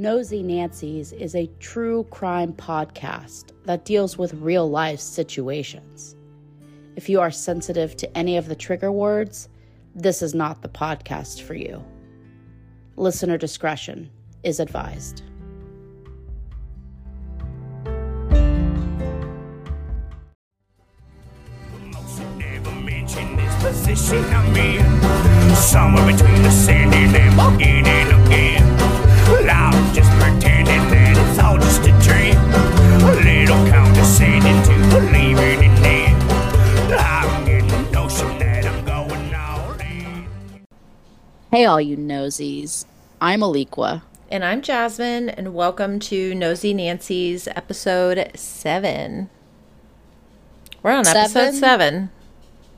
Nosy Nancy's is a true crime podcast that deals with real life situations. If you are sensitive to any of the trigger words, this is not the podcast for you. Listener discretion is advised. Somewhere between the beginning Hey, all you nosies. I'm Alequah. And I'm Jasmine, and welcome to Nosy Nancy's episode seven. We're on episode Seven? seven.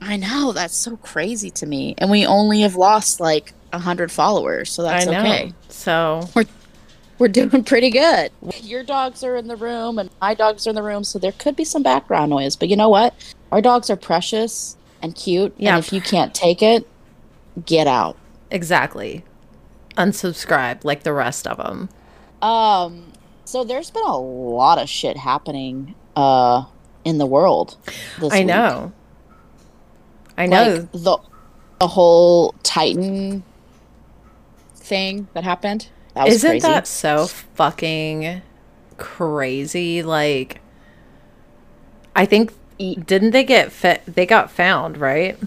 I know, that's so crazy to me. And we only have lost like 100 followers, so that's okay. So, We're, we're doing pretty good. Your dogs are in the room, and my dogs are in the room, so there could be some background noise. But you know what? Our dogs are precious and cute. Yeah. And if you can't take it, get out. Exactly. Unsubscribe like the rest of them. Um, so there's been a lot of shit happening uh in the world. I week. know. I know. Like the the whole Titan thing that happened. That was Isn't crazy. that so fucking crazy? Like, I think didn't they get fit? They got found, right?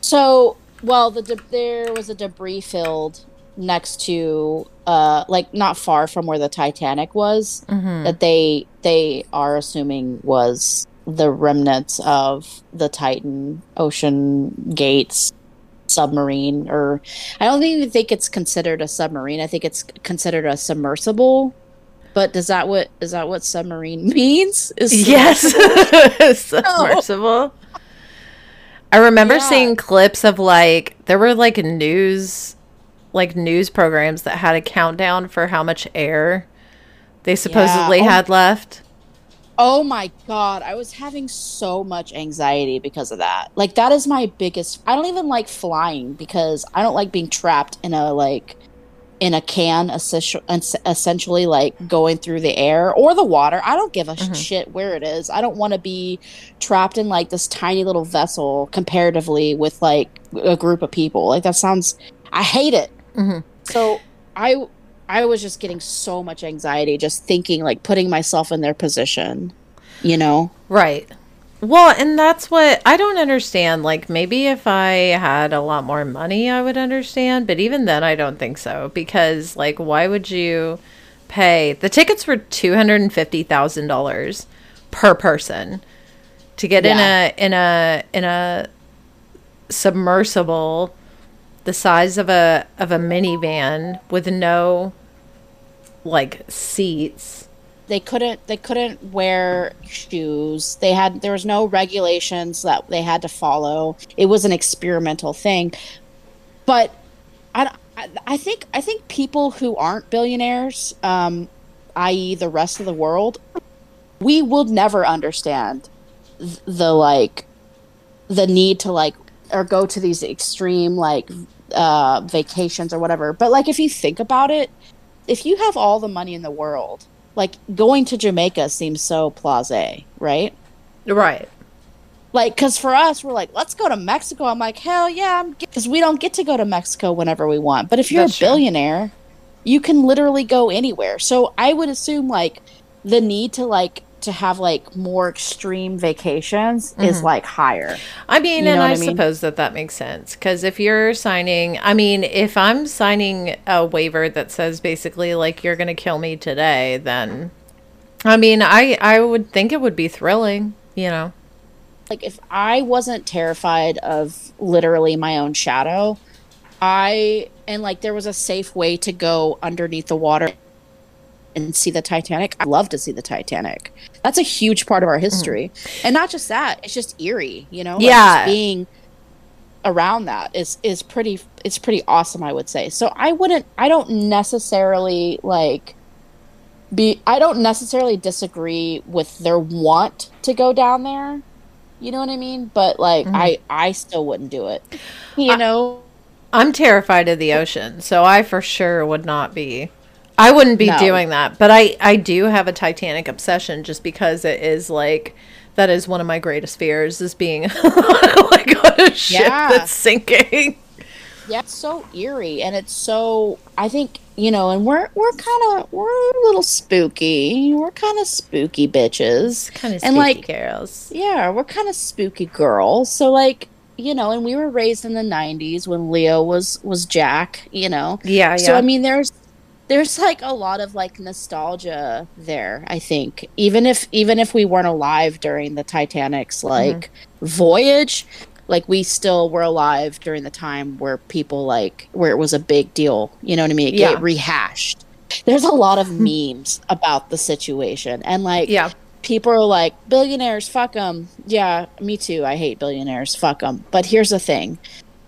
So, well, the de- there was a debris field next to, uh, like not far from where the Titanic was. Mm-hmm. That they they are assuming was the remnants of the Titan Ocean Gates submarine, or I don't even think it's considered a submarine. I think it's considered a submersible. But does that what is that what submarine means? Is Yes, submersible. I remember Yeah. seeing clips of like there were like news, like news programs that had a countdown for how much air they supposedly Oh. had left. Oh my god, I was having so much anxiety because of that. Like that is my biggest I don't even like flying because I don't like being trapped in a like in a can essentially, like going through the air or the water. I don't give a Mhm. shit where it is. I don't want to be trapped in like this tiny little vessel comparatively with like a group of people. Like that sounds I hate it. Mhm. So I I was just getting so much anxiety just thinking like putting myself in their position, you know. Right. Well, and that's what I don't understand. Like maybe if I had a lot more money, I would understand, but even then I don't think so because like why would you pay the tickets were $250,000 per person to get in a in a in a submersible the size of a of a minivan with no like seats. They couldn't they couldn't wear shoes. They had there was no regulations that they had to follow. It was an experimental thing. But I I, think I think people who aren't billionaires, um i.e. the rest of the world, we will never understand the like the need to like or go to these extreme like uh vacations or whatever but like if you think about it if you have all the money in the world like going to jamaica seems so blase right Right. like because for us we're like let's go to mexico i'm like hell yeah i'm because we don't get to go to mexico whenever we want but if you're That's a true. billionaire you can literally go anywhere so i would assume like the need to like to have like more extreme vacations is Mhm. like higher I mean, You and I, I mean? suppose that that makes sense because if you're signing, I mean, if I'm signing a waiver that says basically like you're going to kill me today, then I mean, I I would think it would be thrilling, you know. like if I wasn't terrified of literally my own shadow, I and like there was a safe way to go underneath the water and see the Titanic. I love to see the Titanic. That's a huge part of our history. Mm. And not just that, it's just eerie, you know? Like, just Yeah. being around that is is pretty it's pretty awesome, I would say. So I wouldn't I don't necessarily like be I don't necessarily disagree with their want to go down there. You know what I mean? But like mm-hmm. I I still wouldn't do it. You I- know? I'm terrified of the ocean, so I for sure would not be I wouldn't be No. doing that, but I I do have a Titanic obsession just because it is like that is one of my greatest fears is being like on a ship Yeah. that's sinking. Yeah, it's so eerie, and it's so. I think you know, and we're we're kind of we're a little spooky. We're kind of spooky bitches, Kind of and like girls. yeah, we're kind of spooky girls. So like you know, and we were raised in the '90s when Leo was was Jack. You know, Yeah, yeah. So I mean, there's there's like a lot of like nostalgia there. I think even if even if we weren't alive during the Titanic's mm-hmm. like voyage, like we still were alive during the time where people like where it was a big deal. You know what I mean? It Yeah. get rehashed. There's a lot of memes about the situation, and like yeah. people are like billionaires fuck them yeah me too i hate billionaires fuck them but here's the thing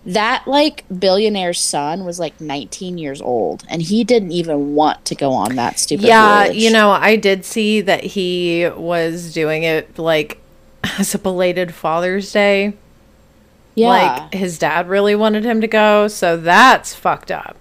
that like billionaire's son was like 19 years old and he didn't even want to go on that stupid Yeah, voyage. you know, I did see that he was doing it like as a belated Father's Day. yeah Like his dad really wanted him to go, so that's fucked up.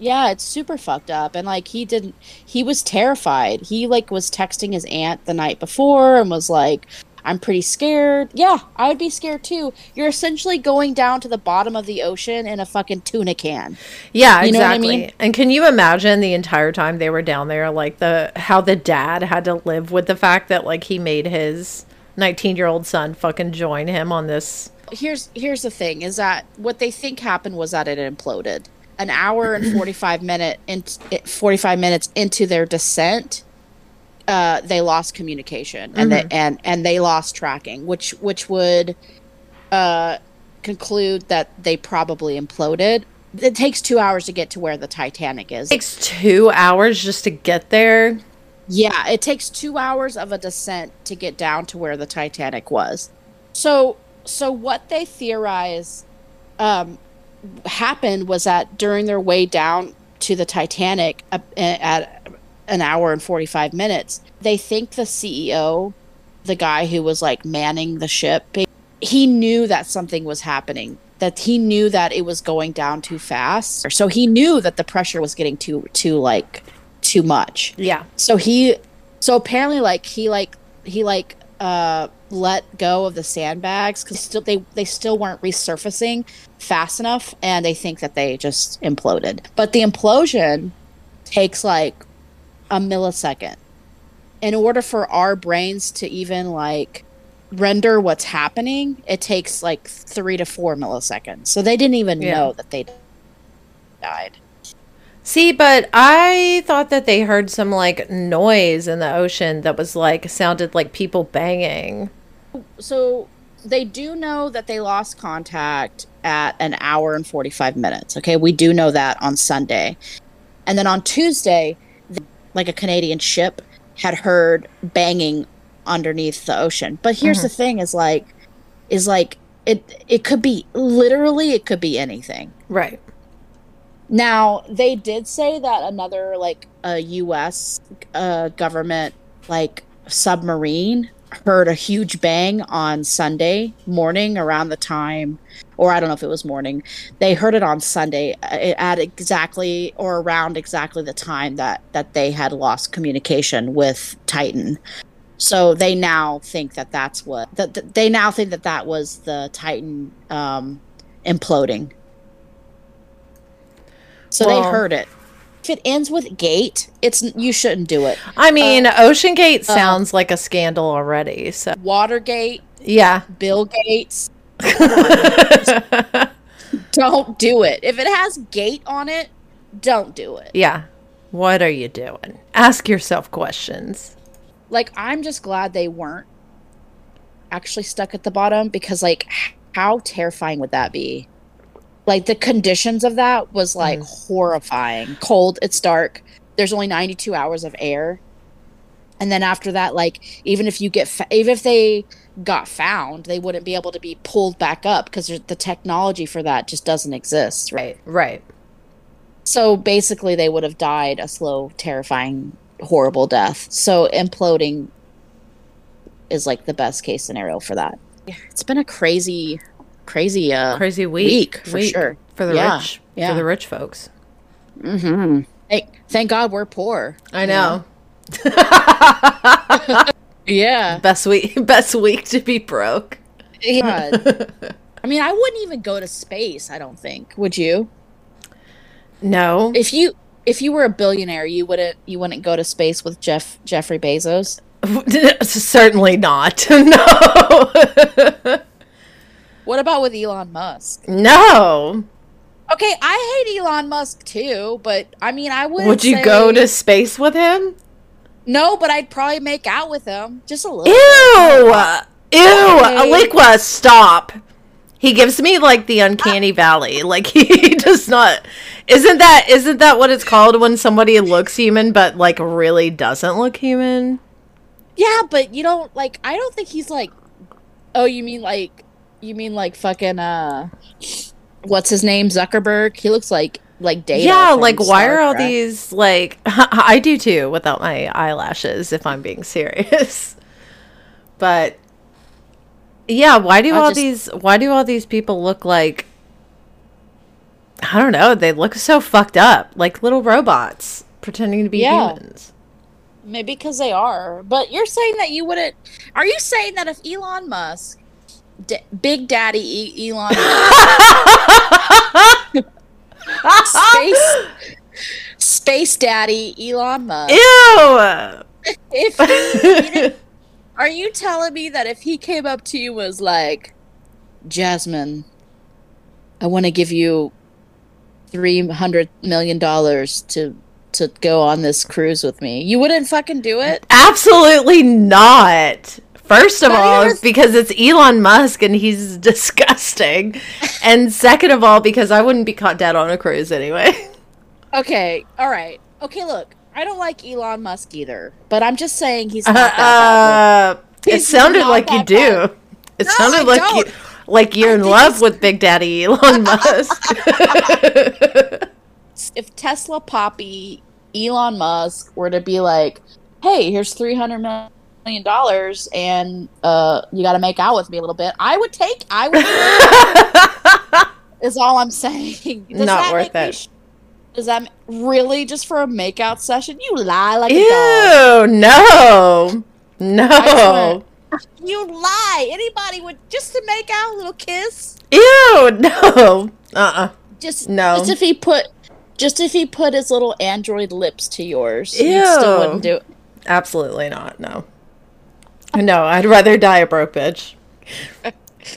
yeah it's super fucked up and like he didn't he was terrified he like was texting his aunt the night before and was like i'm pretty scared. Yeah i would be scared too. You're essentially going down to the bottom of the ocean in a fucking tuna can. Yeah, You know what I mean? And can you imagine the entire time they were down there, like the how the dad had to live with the fact that like he made his 19 year old son fucking join him on this. here's here's the thing is that what they think happened was that it imploded. An hour and 45 minute in, 45 minutes into their descent uh, they lost communication and they and and they lost tracking which which would uh, conclude that they probably imploded it takes two hours to get to where the titanic is It takes two hours just to get there. Yeah, it takes two hours of a descent to get down to where the Titanic was. So, so what they theorize um, happened was that during their way down to the Titanic uh, at an hour and forty five minutes, they think the CEO, the guy who was like manning the ship, he knew that something was happening. That he knew that it was going down too fast. So he knew that the pressure was getting too too like too much Yeah. so he so apparently like he like he like uh let go of the sandbags because still they they still weren't resurfacing fast enough and they think that they just imploded but the implosion takes like a millisecond in order for our brains to even like render what's happening it takes like three to four milliseconds so they didn't even Yeah. know that they died See, but I thought that they heard some like noise in the ocean that was like sounded like people banging. so they do know that they lost contact at an hour and 45 minutes okay we do know that on sunday and then on tuesday like a canadian ship had heard banging underneath the ocean but here's the thing is like is like it it could be literally it could be anything Right. now they did say that another like a U.S. Uh, government like submarine heard a huge bang on Sunday morning around the time, or I don't know if it was morning. They heard it on Sunday uh, at exactly or around exactly the time that that they had lost communication with Titan. So they now think that that's what that they now think that that was the Titan um, imploding. So they heard it. If it ends with gate, it's you shouldn't do it. I mean, uh, OceanGate uh, sounds like a scandal already. So, Watergate, yeah. Bill Gates, don't do it. If it has gate on it, don't do it. Yeah. What are you doing? Ask yourself questions. Like I'm just glad they weren't actually stuck at the bottom because like how terrifying would that be? Like the conditions of that was like mm. horrifying. Cold, it's dark. There's only 92 hours of air. And then after that like even if you get fa- even if they got found, they wouldn't be able to be pulled back up because the technology for that just doesn't exist, right? Right. So basically, they would have died a slow, terrifying, horrible death. So imploding is like the best case scenario for that. It's been a crazy, crazy, uh, Crazy week. week, for sure. For the Yeah, rich. yeah. For the rich folks. and Thank, thank God we're poor. I know. Yeah. Best week best week to be broke. God. I mean, I wouldn't even go to space. I don't think. Would you? No. If you if you were a billionaire, you wouldn't you wouldn't go to space with Jeff Jeffrey Bezos. Certainly not. No. What about with Elon Musk? no. Okay, I hate Elon Musk too, but I mean, I would. Would you go to space with him? No, but I'd probably make out with him just a little. Ew! bit. Ew! Okay. Alequah, stop. He gives me like the uncanny uh, valley. Like he does not Isn't that isn't that what it's called when somebody looks human but like really doesn't look human? Yeah, but you don't like. I don't think he's like. Oh, you mean like? You mean like fucking uh? What's his name? Zuckerberg. He looks like like Data. yeah, like why Star are all Trek. these like I do too without my eyelashes if I'm being serious. but yeah, why do I all just- these why do all these people look like I don't know, they look so fucked up, like little robots pretending to be Yeah. humans. Maybe because they are. But you're saying that you wouldn't. Are you saying that if Elon Musk, D- Big Daddy e- Elon Musk, space, space Daddy Elon Musk, Ew! if he, are you telling me that if he came up to you was like, Jasmine, I want to give you three hundred million dollars to to go on this cruise with me, you wouldn't fucking do it? Absolutely not. First of Not all, it's because it's Elon Musk and he's disgusting. and second of all, because I wouldn't be caught dead on a cruise anyway. Okay, all right. Okay, look, I don't like Elon Musk either, but I'm just saying he's not that bad. Uh, it sounded like you do. bad. It No, sounded I like don't. you like you're I in love with Big Daddy Elon Musk. If Tesla Poppy Elon Musk were to be like, "Hey, here's three hundred million dollars, and uh, you got to make out with me a little bit," I would take. I would. is all I'm saying. Does Not that worth it. sh- does that really just for a makeout session? You lie like a dog. Ew, no. No. You lie. Anybody would just to make out a little kiss. Ew, no. Uh-uh. Just No. Just if he put, just if he put his little android lips to yours, you Ew. still wouldn't do it. Absolutely not. No. No, I'd rather die a broke bitch.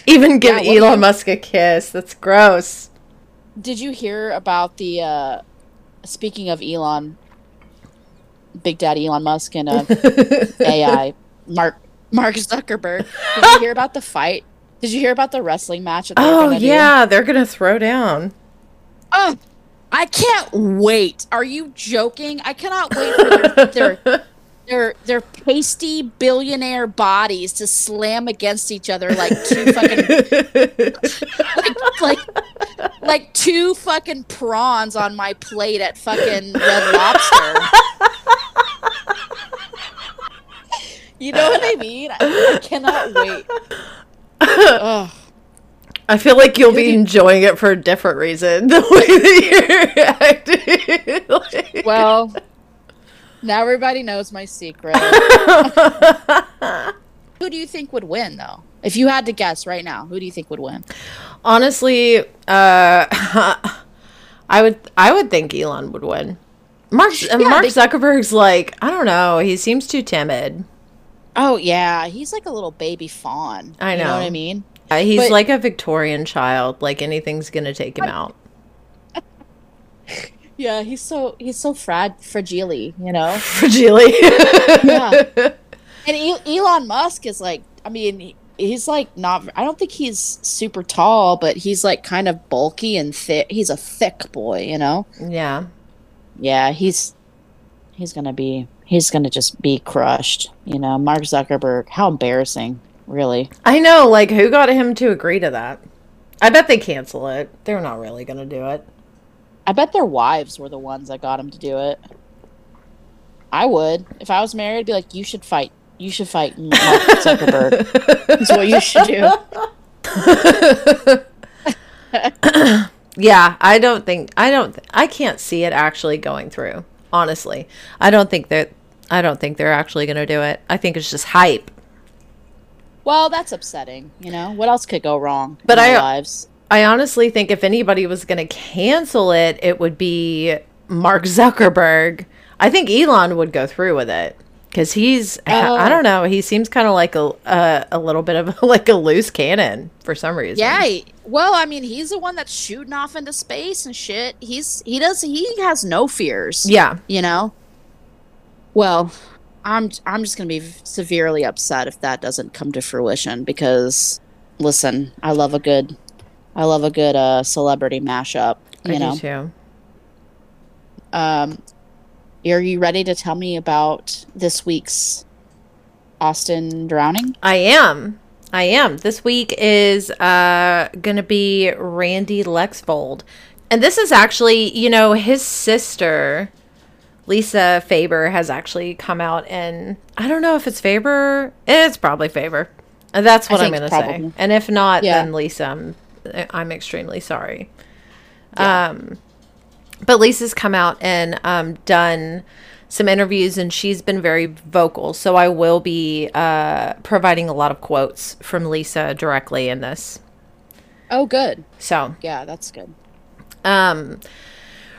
Even give Yeah, Elon Musk a kiss. That's gross. Did you hear about the? uh Speaking of Elon, Big Daddy Elon Musk and uh, AI, Mark Mark Zuckerberg. Did you hear about the fight? Did you hear about the wrestling match? That Oh gonna do? yeah, they're gonna throw down. Oh, I can't wait. Are you joking? I cannot wait for their their their, their pasty billionaire bodies to slam against each other like two fucking like like like two fucking prawns on my plate at fucking Red Lobster. You know what I mean? I, I cannot wait. Ugh. I feel like you'll be enjoying it for a different reason. The way that you're acting. Like- Well, now everybody knows my secret. who do you think would win, though? If you had to guess right now, who do you think would win? Honestly, uh, I would I would think Elon would win. Mark uh, Mark they- Zuckerberg's like I don't know. He seems too timid. Oh yeah, he's like a little baby fawn. I You know know. what I mean? Uh, he's But- like a Victorian child. Like anything's gonna take him out. Yeah, he's so he's so frag fragile, you know. Fragile. Yeah. And e- Elon Musk is like, I mean, he's like not. I don't think he's super tall, but he's like kind of bulky and thick. He's a thick boy, you know. yeah. Yeah, he's he's gonna be he's gonna just be crushed. You know, Mark Zuckerberg. How embarrassing, really. I know. Like who got him to agree to that? I bet they cancel it. They're not really gonna do it. I bet their wives were the ones that got him to do it. I would if I was married. I'd be like, you should fight. You should fight Mark Zuckerberg. That's what you should do. Yeah, I don't think I don't I can't see it actually going through. Honestly, I don't think that I don't think they're actually going to do it. I think it's just hype. Well, that's upsetting. You know what else could go wrong? But I- lives. I honestly think if anybody was going to cancel it, it would be Mark Zuckerberg. I think Elon would go through with it because he's I Oh. don't know he seems kind of like a uh, a little bit of like a loose cannon for some reason. Yeah. Well, I mean, he's the one that's shooting off into space and shit. He's he does he has no fears. yeah, You know. Well, I'm I'm just gonna be severely upset if that doesn't come to fruition because, listen, I love a good, I love a good uh celebrity mashup. I You do know. too. Um, are you ready to tell me about this week's Austin drowning? I am. I am. This week is uh going to be Randy Lexvold. And this is actually, you know, his sister Lisa Faber has actually come out and I don't know if it's Faber. It's probably Faber. That's what I'm going to say. And if not, Yeah. then Lisa, I'm, I'm extremely sorry. Yeah. Um, but Lisa's come out and um, done some interviews, and she's been very vocal. So I will be uh, providing a lot of quotes from Lisa directly in this. Oh, good. So Yeah, that's good. um,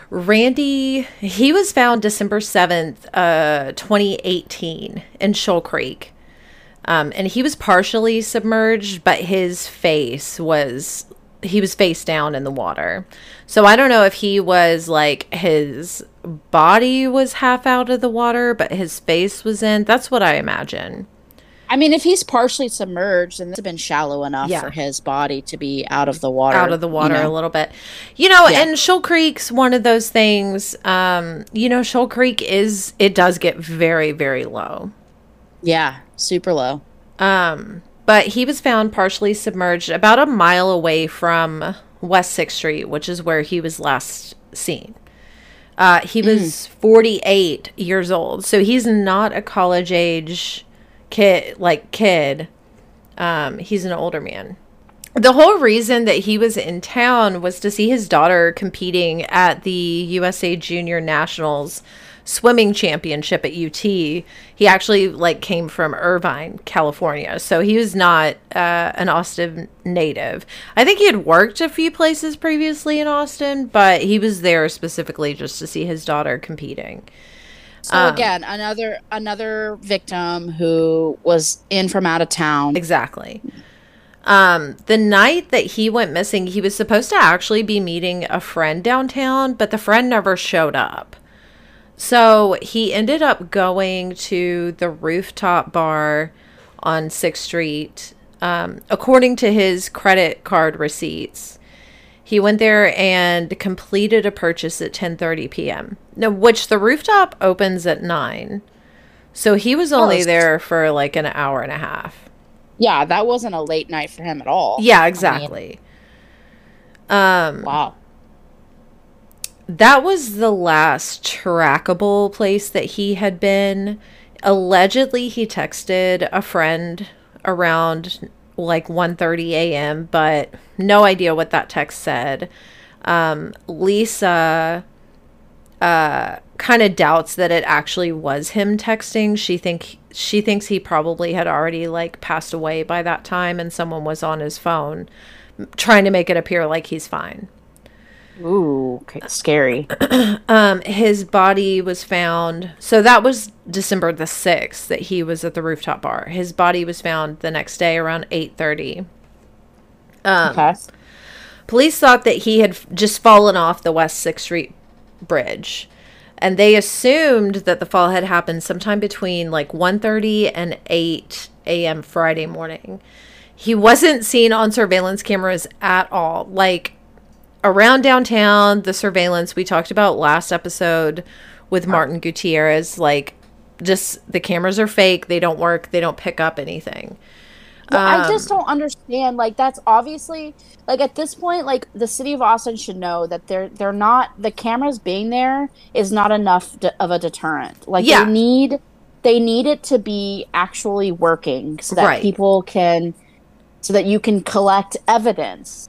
Randy, he was found December 7th, uh, 2018 in Shoal Creek. Um, and he was partially submerged, but his face was, he was face down in the water. So I don't know if he was like, his body was half out of the water, but his face was in. That's what I imagine. I mean, if he's partially submerged, and this has been shallow enough Yeah. for his body to be out of the water, out of the water you know? a little bit. You know, Yeah. and Shoal Creek's one of those things. Um, you know, Shoal Creek is it does get very, very low. Yeah, super low. Um, but he was found partially submerged about a mile away from West Sixth Street, which is where he was last seen. Uh, he was 48 years old, so he's not a college age kid, like kid. Um, he's an older man. The whole reason that he was in town was to see his daughter competing at the USA Junior Nationals swimming championship at UT. He actually like came from Irvine, California, so he was not uh, an Austin native. I think he had worked a few places previously in Austin, but he was there specifically just to see his daughter competing. So Um, again, another another victim who was in from out of town. Exactly. Um, the night that he went missing, he was supposed to actually be meeting a friend downtown, but the friend never showed up. So he ended up going to the rooftop bar on 6th Street. Um, according to his credit card receipts, he went there and completed a purchase at 10:30 p.m. Now, which the rooftop opens at 9. So he was only there for like an hour and a half. Yeah, that wasn't a late night for him at all. Yeah, exactly. Um, Wow. That was the last trackable place that he had been. Allegedly, he texted a friend around like 1:30 a.m., but no idea what that text said. Um, Lisa uh, kind of doubts that it actually was him texting. She think she thinks he probably had already like passed away by that time, and someone was on his phone trying to make it appear like he's fine. Ooh, okay, scary. Um, his body was found. So that was December the sixth that he was at the rooftop bar. His body was found the next day around eight thirty. Um, okay. Police thought that he had just fallen off the West Sixth Street bridge, and they assumed that the fall had happened sometime between like 1.30 and eight a.m. Friday morning. He wasn't seen on surveillance cameras at all. Like around downtown, the surveillance we talked about last episode with Martin Gutierrez, like just the cameras are fake. They don't work. They don't pick up anything. Well, I Um, just don't understand. Like that's obviously like at this point, like the city of Austin should know that they're they're not the cameras being there is not enough de- of a deterrent. Like Yeah. they need they need it to be actually working so that Right. people can so that you can collect evidence.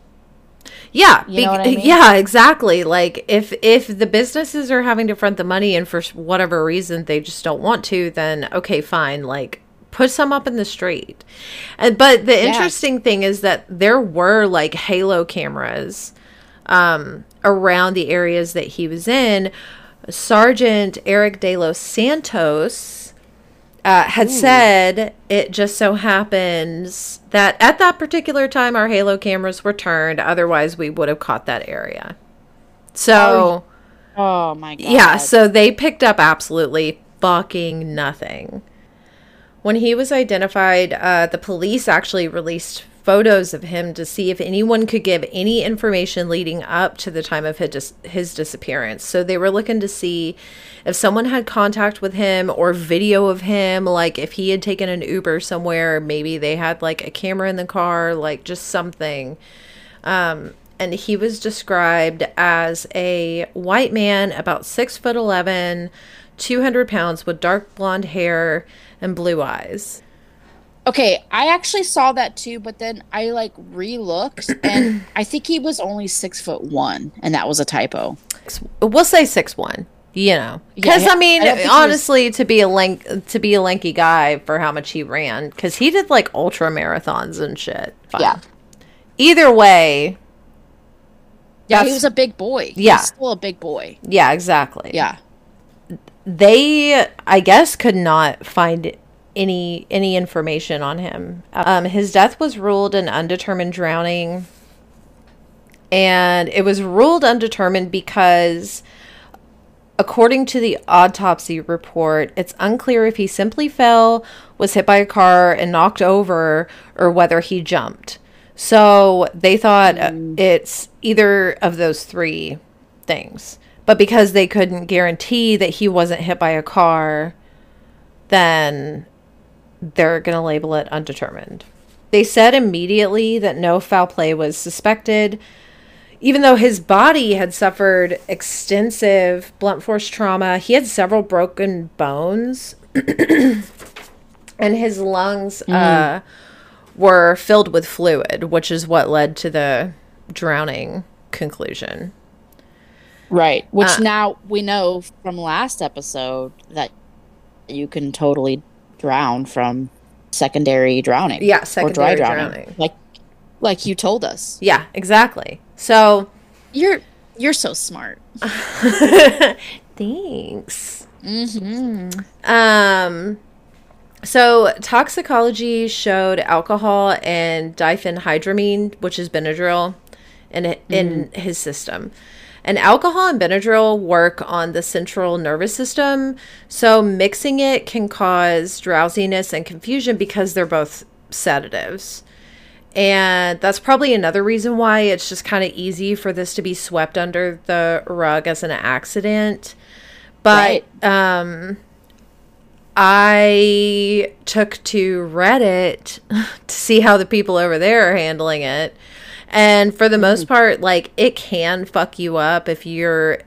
Yeah, You know what I mean? yeah, exactly. Like if if the businesses are having to front the money and for whatever reason they just don't want to, then okay, fine. Like put some up in the street. And but the interesting thing is that there were like halo cameras um around the areas that he was in. Sergeant Eric De Los Santos uh, had said it just so happens that at that particular time our halo cameras were turned. Otherwise we would have caught that area. So Oh my god. yeah so they picked up absolutely fucking nothing. When he was identified uh, the police actually released photos of him to see if anyone could give any information leading up to the time of his, dis- his disappearance. So they were looking to see if someone had contact with him or video of him like if he had taken an uber somewhere maybe they had like a camera in the car like just something. Um, and he was described as a white man about six foot eleven 200 pounds with dark blonde hair and blue eyes Okay, I actually saw that too, but then I like re-looked, and I think he was only six foot one, and that was a typo. we'll say six one you know because Yeah, i mean I he was- honestly to be a lank to be a lanky guy for how much he ran because he did like ultra marathons and shit Fine. Yeah, either way yeah, he was a big boy. Yeah. He's still a big boy. yeah exactly Yeah, they i guess could not find any any information on him. Um his death was ruled an undetermined drowning. And it was ruled undetermined because according to the autopsy report it's unclear if he simply fell was hit by a car and knocked over or whether he jumped. So they thought uh, it's either of those three things. But because they couldn't guarantee that he wasn't hit by a car then they're going to label it undetermined. They said immediately that no foul play was suspected, even though his body had suffered extensive blunt force trauma. He had several broken bones, and his lungs uh, were filled with fluid, which is what led to the drowning conclusion. right. Which Uh, now we know from last episode that you can totally drown from secondary drowning. Yeah, or dry drowning, drowning. like like you told us. Yeah, exactly. So, You're you're so smart. thanks. Mm-hmm. Um, so toxicology showed alcohol and diphenhydramine, which is Benadryl, in in his system. And alcohol and Benadryl work on the central nervous system, so mixing it can cause drowsiness and confusion because they're both sedatives. And that's probably another reason why it's just kind of easy for this to be swept under the rug as an accident. But um I took to Reddit to see how the people over there are handling it. And for the most part, like it can fuck you up if you're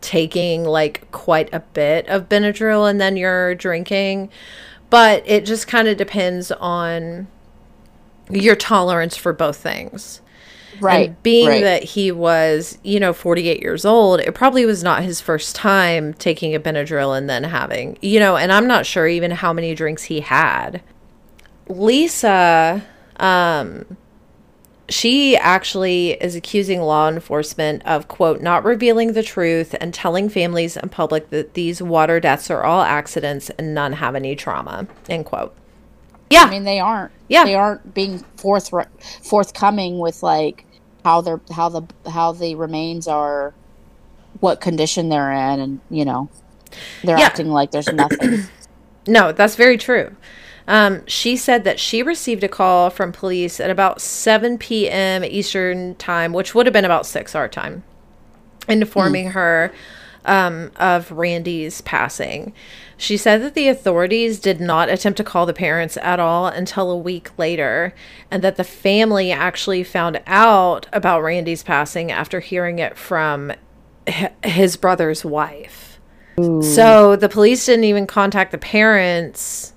taking like quite a bit of Benadryl and then you're drinking. But it just kind of depends on your tolerance for both things. Right. And being right. that he was, you know, 48 years old, it probably was not his first time taking a Benadryl and then having, you know, and I'm not sure even how many drinks he had. Lisa, um, she actually is accusing law enforcement of, quote, not revealing the truth and telling families and public that these water deaths are all accidents and none have any trauma, end quote. Yeah. I mean, they aren't. Yeah. they aren't being forth forthcoming with like how they're how the how the remains are, what condition they're in, and you know, they're Yeah. acting like there's nothing. No, that's very true. Um, she said that she received a call from police at about 7 p.m. Eastern time, which would have been about 6 our time, informing her um, of Randy's passing. She said that the authorities did not attempt to call the parents at all until a week later, and that the family actually found out about Randy's passing after hearing it from h- his brother's wife. So the police didn't even contact the parents.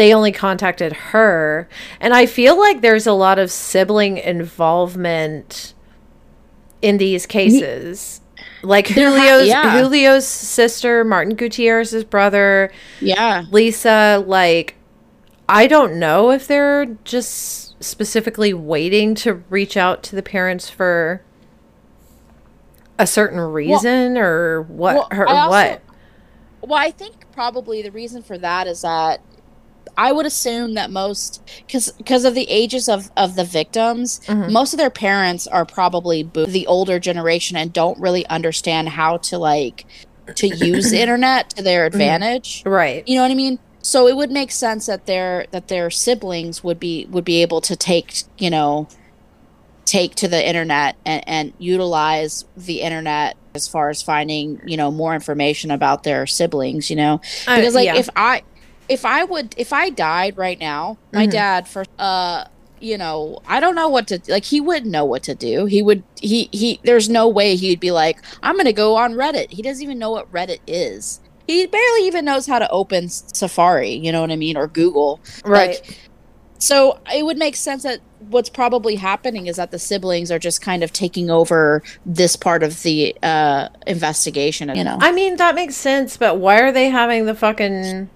They only contacted her. And I feel like there's a lot of sibling involvement in these cases. Like Julio's yeah. Julio's sister, Martin Gutierrez's brother, Yeah. Lisa, like I don't know if they're just specifically waiting to reach out to the parents for a certain reason or what well, or also- what. Well, I think probably the reason for that is that I would assume that most because because of the ages of of the victims, Mhm. most of their parents are probably bo- the older generation and don't really understand how to like to use the internet to their advantage. Right. You know what I mean? So it would make sense that their that their siblings would be would be able to take you know take to the internet and, and utilize the internet as far as finding you know more information about their siblings. You know Uh, because like yeah. if I if I would if I died right now, my Mhm. dad for uh you know I don't know what to like he wouldn't know what to do. He would he he there's no way he'd be like I'm going to go on Reddit. He doesn't even know what Reddit is. He barely even knows how to open Safari, you know what I mean, or Google. right. Like, so it would make sense that what's probably happening is that the siblings are just kind of taking over this part of the uh investigation, you know. I mean, that makes sense, but why are they having the fucking.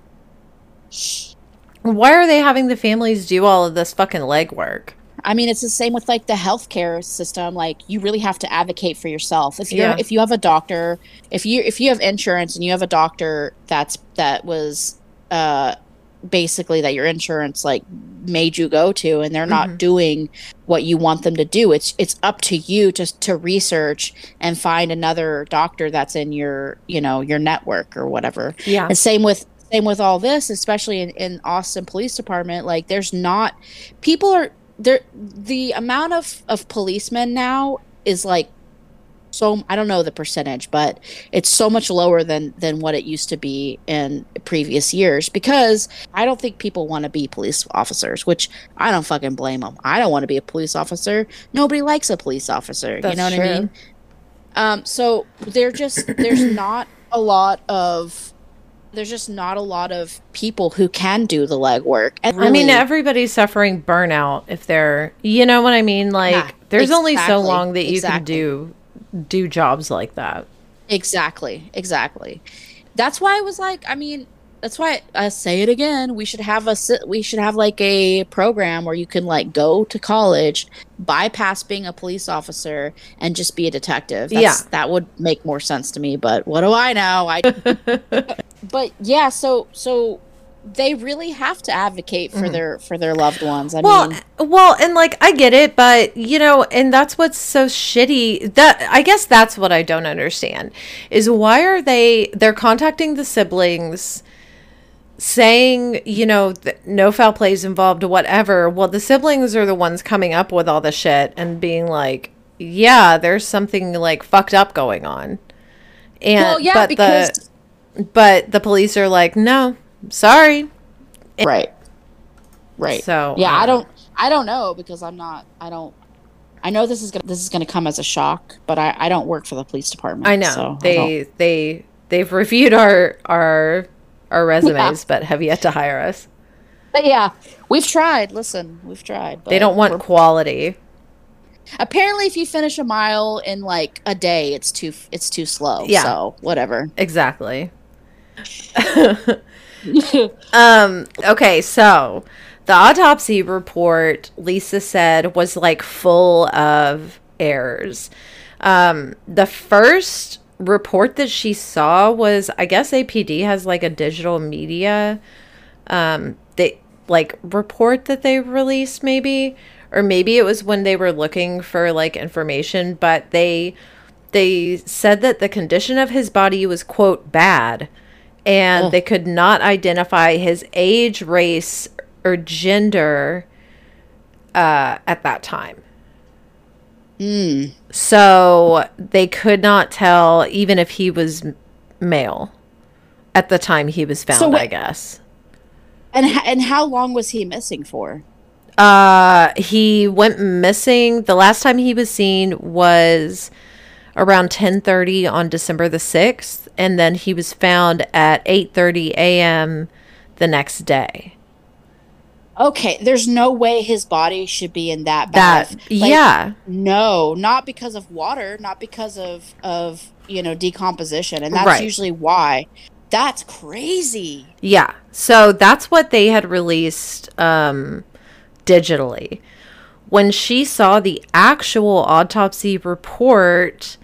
Why are they having the families do all of this fucking legwork? I mean, it's the same with like the healthcare system. Like, you really have to advocate for yourself. If you Yeah. if you have a doctor, if you if you have insurance and you have a doctor that's that was uh basically that your insurance like made you go to, and they're not Mhm. doing what you want them to do, it's it's up to you to to research and find another doctor that's in your you know your network or whatever. Yeah. And same with same with all this, especially in, in Austin Police Department. Like there's not people are there the amount of, of policemen now is like so I don't know the percentage, but it's so much lower than than what it used to be in previous years because I don't think people want to be police officers, which I don't fucking blame them. I don't want to be a police officer. Nobody likes a police officer. That's you know what true. I mean? Um, so they're just there's not a lot of there's just not a lot of people who can do the legwork. And I mean, everybody's suffering burnout if they're, you know what I mean? Like, Yeah, there's only so long that you can do do jobs like that. Exactly, exactly. That's why I was like, I mean, that's why I say it again. We should have a we should have like a program where you can like go to college, bypass being a police officer, and just be a detective. That's, Yeah. that would make more sense to me. But what do I know? I. but yeah, so so they really have to advocate for their for their loved ones. I Mm-hmm. Well, mean, well, and like I get it, but you know, and that's what's so shitty. That I guess that's what I don't understand is why are they they're contacting the siblings saying, you know, th- no foul plays involved or whatever. Well, the siblings are the ones coming up with all the shit and being like, yeah, there's something like fucked up going on. And well, yeah, but because the but the police are like, "No, sorry." right, right. So, yeah, uh, I don't, I don't know because I'm not, I don't. I know this is gonna this is gonna come as a shock, but I, I don't work for the police department. I know so I they they they've reviewed our our our resumes, but have yet to hire us. but yeah, we've tried. Listen, we've tried. They don't want quality. Apparently, if you finish a mile in like a day, it's too it's too slow. Yeah. So whatever. Exactly. um. Okay. So the autopsy report, Lisa said, was like full of errors. Um. The first report that she saw was, I guess, APD has like a digital media, um, they like report that they released maybe, or maybe it was when they were looking for like information, but they they said that the condition of his body was quote bad and Ugh. they could not identify his age race or gender uh, at that time Mm. so they could not tell even if he was male at the time he was found So wh- i guess And and how long was he missing for? uh he went missing the last time he was seen was around 10:30 on December the 6th and then he was found at 8:30 a.m. the next day okay, there's no way his body should be in that bath. That like, yeah. No, not because of water, not because of of you know decomposition, and that's Right. usually why. That's crazy. Yeah. So that's what they had released um, digitally. When she saw the actual autopsy report,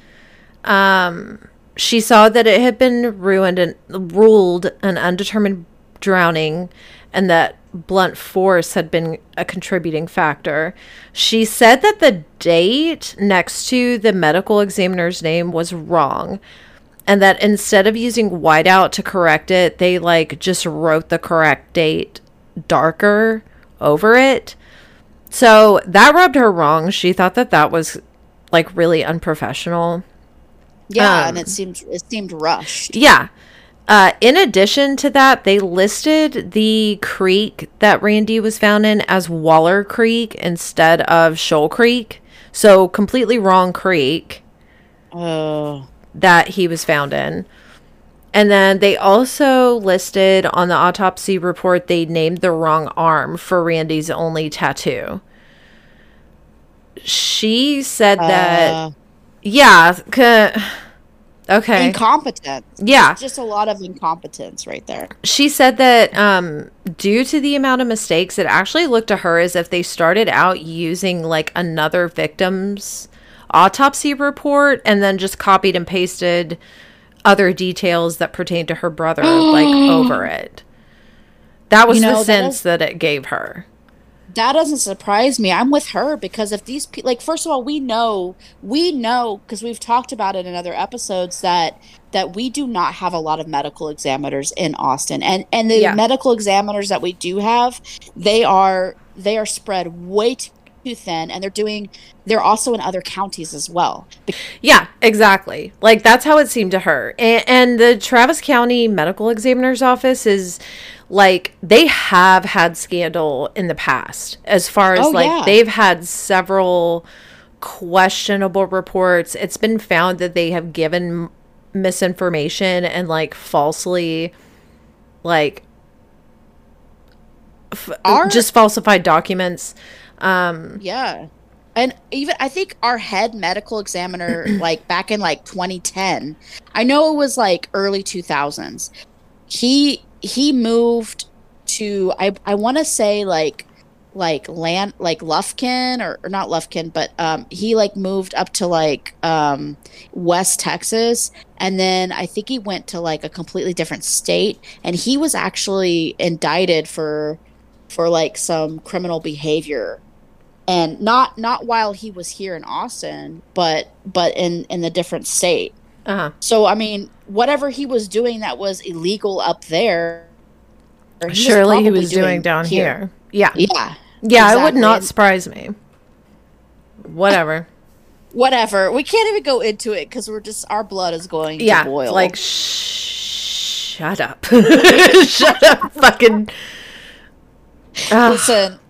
um, she saw that it had been ruined and ruled an undetermined drowning and that blunt force had been a contributing factor. She said that the date next to the medical examiner's name was wrong and that instead of using whiteout to correct it, they like just wrote the correct date darker over it. So that rubbed her wrong. She thought that that was like really unprofessional. Yeah, Um, and it seemed it seemed rushed. Yeah. Uh, in addition to that, they listed the creek that Randy was found in as Waller Creek instead of Shoal Creek. So completely wrong creek. Oh, that he was found in. And then they also listed on the autopsy report they named the wrong arm for Randy's only tattoo. She said that uh, yeah, c- okay. incompetence. Yeah. just a lot of incompetence right there. she said that um due to the amount of mistakes it actually looked to her as if they started out using like another victim's autopsy report and then just copied and pasted other details that pertain to her brother like over it that was You know, the that sense is- that it gave her that doesn't surprise me. I'm with her because if these people, like, first of all, we know, we know because we've talked about it in other episodes that that we do not have a lot of medical examiners in Austin, and and the Yeah. medical examiners that we do have, they are they are spread way too thin, and they're doing. They're also in other counties as well. Yeah, exactly. Like that's how it seemed to her. And, and the Travis County Medical Examiner's Office is like they have had scandal in the past as far as Oh, like yeah. they've had several questionable reports. It's been found that they have given misinformation and like falsely like f- Our- just falsified documents. Um, yeah. And even I think our head medical examiner, like back in like 2010, I know it was like early 2000s. He he moved to I I want to say like like land like Lufkin or, or not Lufkin, but um he like moved up to like um West Texas. And then I think he went to like a completely different state. And he was actually indicted for for like some criminal behavior. And not not while he was here in Austin, but but in in the different state. Uh-huh. So I mean, whatever he was doing that was illegal up there, he was Surely he was doing, down here. Yeah. Yeah, Yeah, it would not surprise me. Whatever. whatever. We can't even go into it because we're just our blood is going yeah, to boil. like sh- shut up, shut up, fucking. Ugh. listen,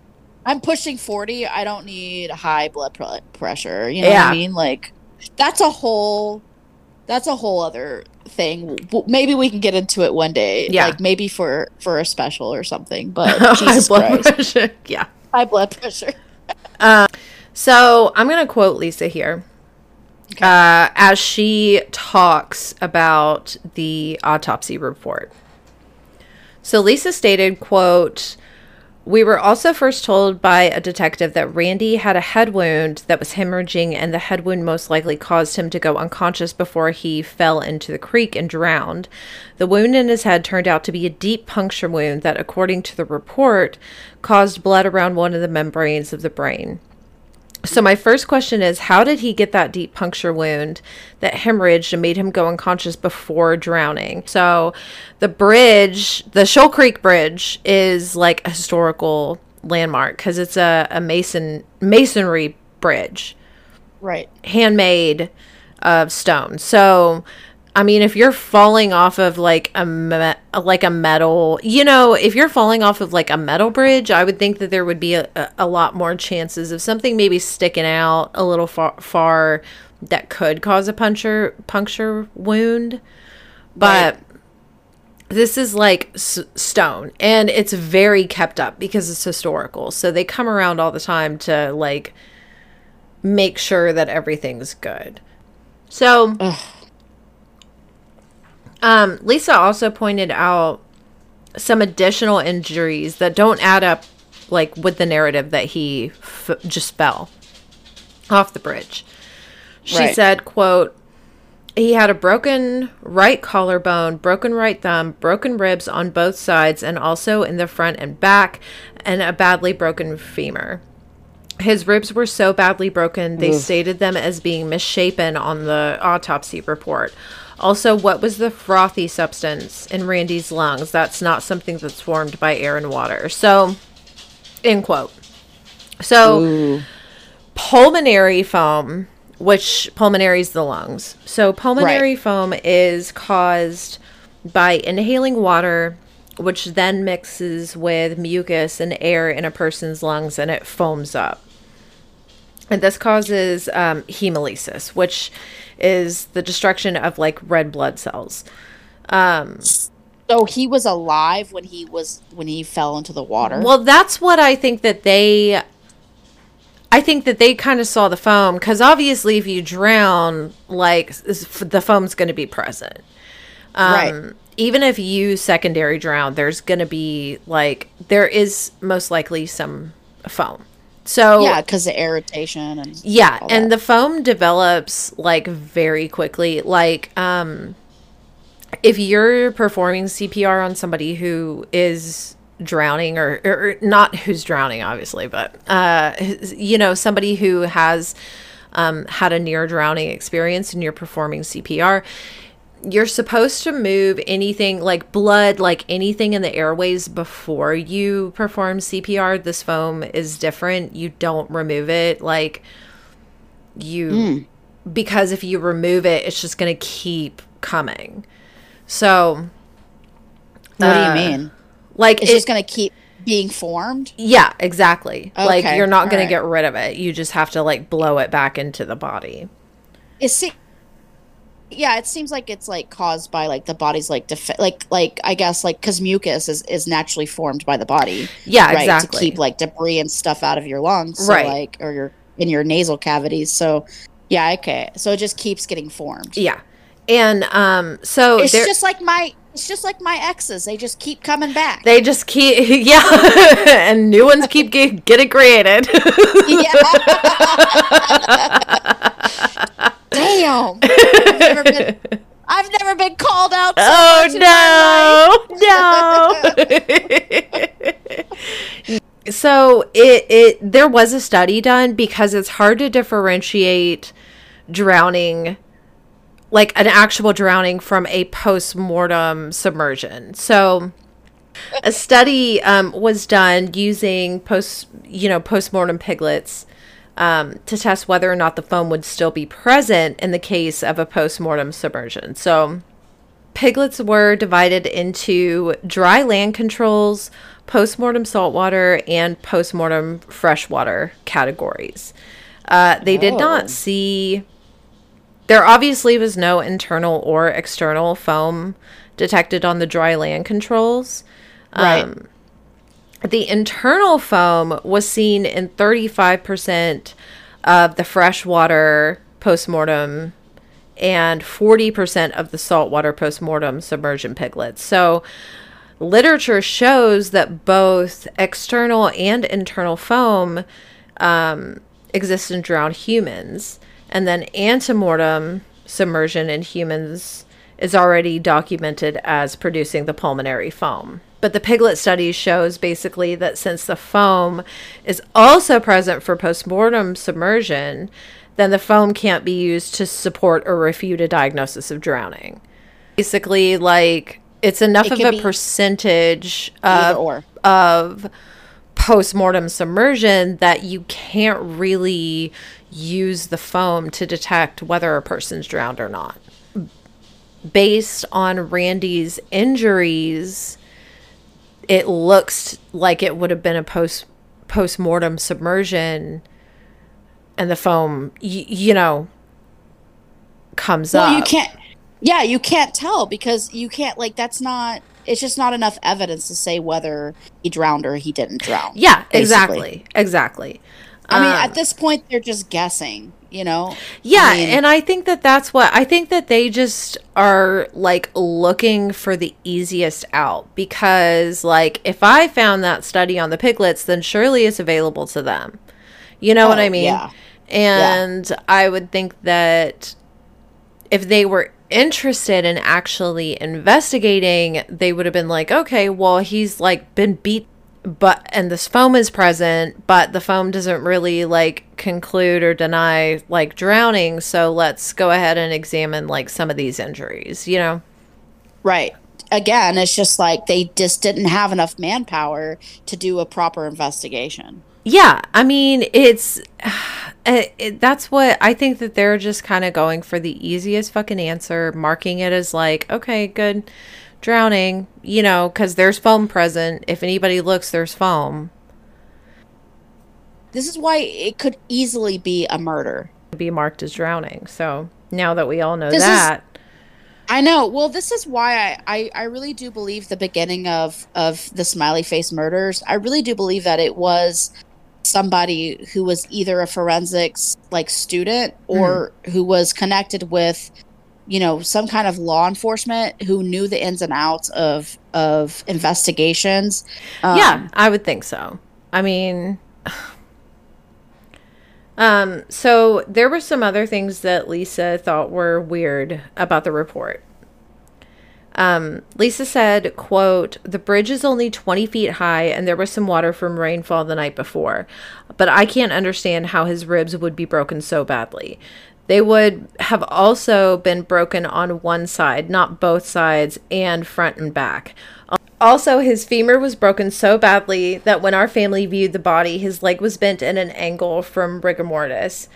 I'm pushing forty. I don't need high blood pr- pressure. You know what I mean? Like that's a whole that's a whole other thing. Maybe we can get into it one day. Yeah. like maybe for for a special or something. But high Jesus blood Christ, pressure. Yeah. high blood pressure. So I'm gonna quote Lisa here. Uh, as she talks about the autopsy report. So Lisa stated, quote, We were also first told by a detective that Randy had a head wound that was hemorrhaging, and the head wound most likely caused him to go unconscious before he fell into the creek and drowned. The wound in his head turned out to be a deep puncture wound that, according to the report, caused blood around one of the membranes of the brain. So my first question is how did he get that deep puncture wound that hemorrhaged and made him go unconscious before drowning? So the bridge, the Shoal Creek Bridge is like a historical landmark cuz it's a, a mason masonry bridge, Right. handmade of stone. So I mean, if you're falling off of like a me- like a metal, you know, if you're falling off of like a metal bridge, I would think that there would be a, a, a lot more chances of something maybe sticking out a little far, far that could cause a puncture puncture wound. But this is like s- stone and it's very kept up because it's historical. So they come around all the time to like make sure that everything's good. So um Lisa also pointed out some additional injuries that don't add up like with the narrative that he f- just fell off the bridge. She Right. said, quote, he had a broken right collarbone, broken right thumb, broken ribs on both sides and also in the front and back, and a badly broken femur. His ribs were so badly broken, they stated them as being misshapen on the autopsy report. Also, what was the frothy substance in Randy's lungs? That's not something that's formed by air and water. So, end quote. So, pulmonary foam, which pulmonary is the lungs. So, pulmonary foam is caused by inhaling water, which then mixes with mucus and air in a person's lungs and it foams up. And this causes um, hemolysis, which is the destruction of like red blood cells. So he was alive when he was when he fell into the water. Well, that's what I think that they. I think that they kind of saw the foam because obviously, if you drown, like the foam's going to be present. Um, Right. Even if you secondary drown, there's going to be like there is most likely some foam. So yeah, because the irritation and yeah, and the foam develops like very quickly. Like, um, if you're performing CPR on somebody who is drowning or, or not who's drowning, obviously, but uh, you know, somebody who has um, had a near drowning experience and you're performing CPR, you're supposed to move anything like blood, like anything in the airways before you perform CPR. This foam is different. You don't remove it. Like, you, because if you remove it, it's just going to keep coming. So, what uh, do you mean? like, It's it, just gonna keep being formed. yeah, exactly. like, you're not going to get rid of it. You just have to, like, blow it back into the body. It se- yeah, it seems like it's like caused by like the body's like def- like like I guess like because mucus is is naturally formed by the body. Yeah, right, exactly. To keep like debris and stuff out of your lungs, so, Right. Like or your in your nasal cavities. So yeah, okay. So it just keeps getting formed. Yeah. And um so It's there just like my it's just like my exes. They just keep coming back. they just keep yeah and new ones keep get, getting created. Damn. I've never been, I've never been called out. So oh much in my life. no. No. so it it there was a study done because it's hard to differentiate drowning like an actual drowning from a post-mortem submersion. So a study um, was done using post you know post-mortem piglets um, to test whether or not the foam would still be present in the case of a post-mortem submersion so piglets were divided into dry land controls post-mortem saltwater and post-mortem freshwater categories uh, they did Oh. not see there obviously was no internal or external foam detected on the dry land controls Right. um, the internal foam was seen in 35% of the freshwater postmortem and 40% of the saltwater postmortem submersion piglets. So, literature shows that both external and internal foam um, in drowned humans, and then antemortem submersion in humans is already documented as producing the pulmonary foam. But the piglet study shows basically that since the foam is also present for postmortem submersion, then the foam can't be used to support or refute a diagnosis of drowning. Basically, like it's enough It of a percentage of or. of post-mortem submersion that you can't really use the foam to detect whether a person's drowned or not based on randy's injuries it looks like it would have been a post post-mortem submersion and the foam y- you know comes Well, up you can't. Yeah, you can't tell because you can't like that's not it's just not enough evidence to say whether he drowned or he didn't drown. Yeah, basically. exactly. Exactly. I mean, Um, at this point, they're just guessing. You know. Yeah, I mean, and I think that that's what I think that they just are like looking for the easiest out because like if I found that study on the piglets, then surely it's available to them. You know what Oh, I mean? yeah. And I would think that if they were interested in actually investigating, they would have been like, okay, well, he's like been beat, but and this foam is present, but the foam doesn't really like conclude or deny like drowning. So let's go ahead and examine like some of these injuries, you know? Right. Again, it's just like they just didn't have enough manpower to do a proper investigation. Yeah, I mean, it's it, it, that's what I think that they're just kind of going for the easiest fucking answer, marking it as like, okay, good, drowning, you know, because there's foam present. If anybody looks, there's foam. This is why it could easily be a murder. Be marked as drowning. So now that we all know This is- that, I know. Well, this is why I, I, I really do believe the beginning of, of the smiley face murders. I really do believe that it was somebody who was either a forensics like student or hmm. who was connected with, you know, some kind of law enforcement who knew the ins and outs of of investigations. Um, yeah, I would think so. I mean, um, so there were some other things that Lisa thought were weird about the report. Um, Lisa said, quote, the bridge is only 20 feet high and there was some water from rainfall the night before, but I can't understand how his ribs would be broken so badly. They would have also been broken on one side, not both sides, and front and back. Also, his femur was broken so badly that when our family viewed the body, his leg was bent at an angle from rigor mortis.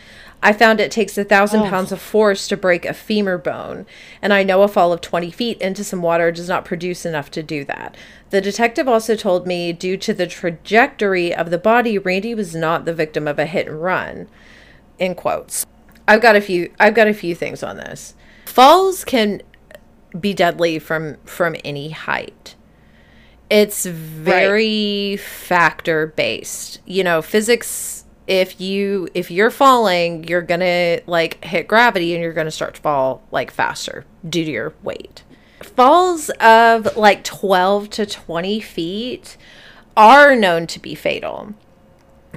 I found it takes a thousand oh. pounds of force to break a femur bone, and I know a fall of 20 feet into some water does not produce enough to do that. The detective also told me, due to the trajectory of the body, Randy was not the victim of a hit and run. In quotes. I've got a few. I've got a few things on this. Falls can be deadly from from any height it's very factor based you know physics if you if you're falling you're gonna like hit gravity and you're gonna start to fall like faster due to your weight falls of like 12 to 20 feet are known to be fatal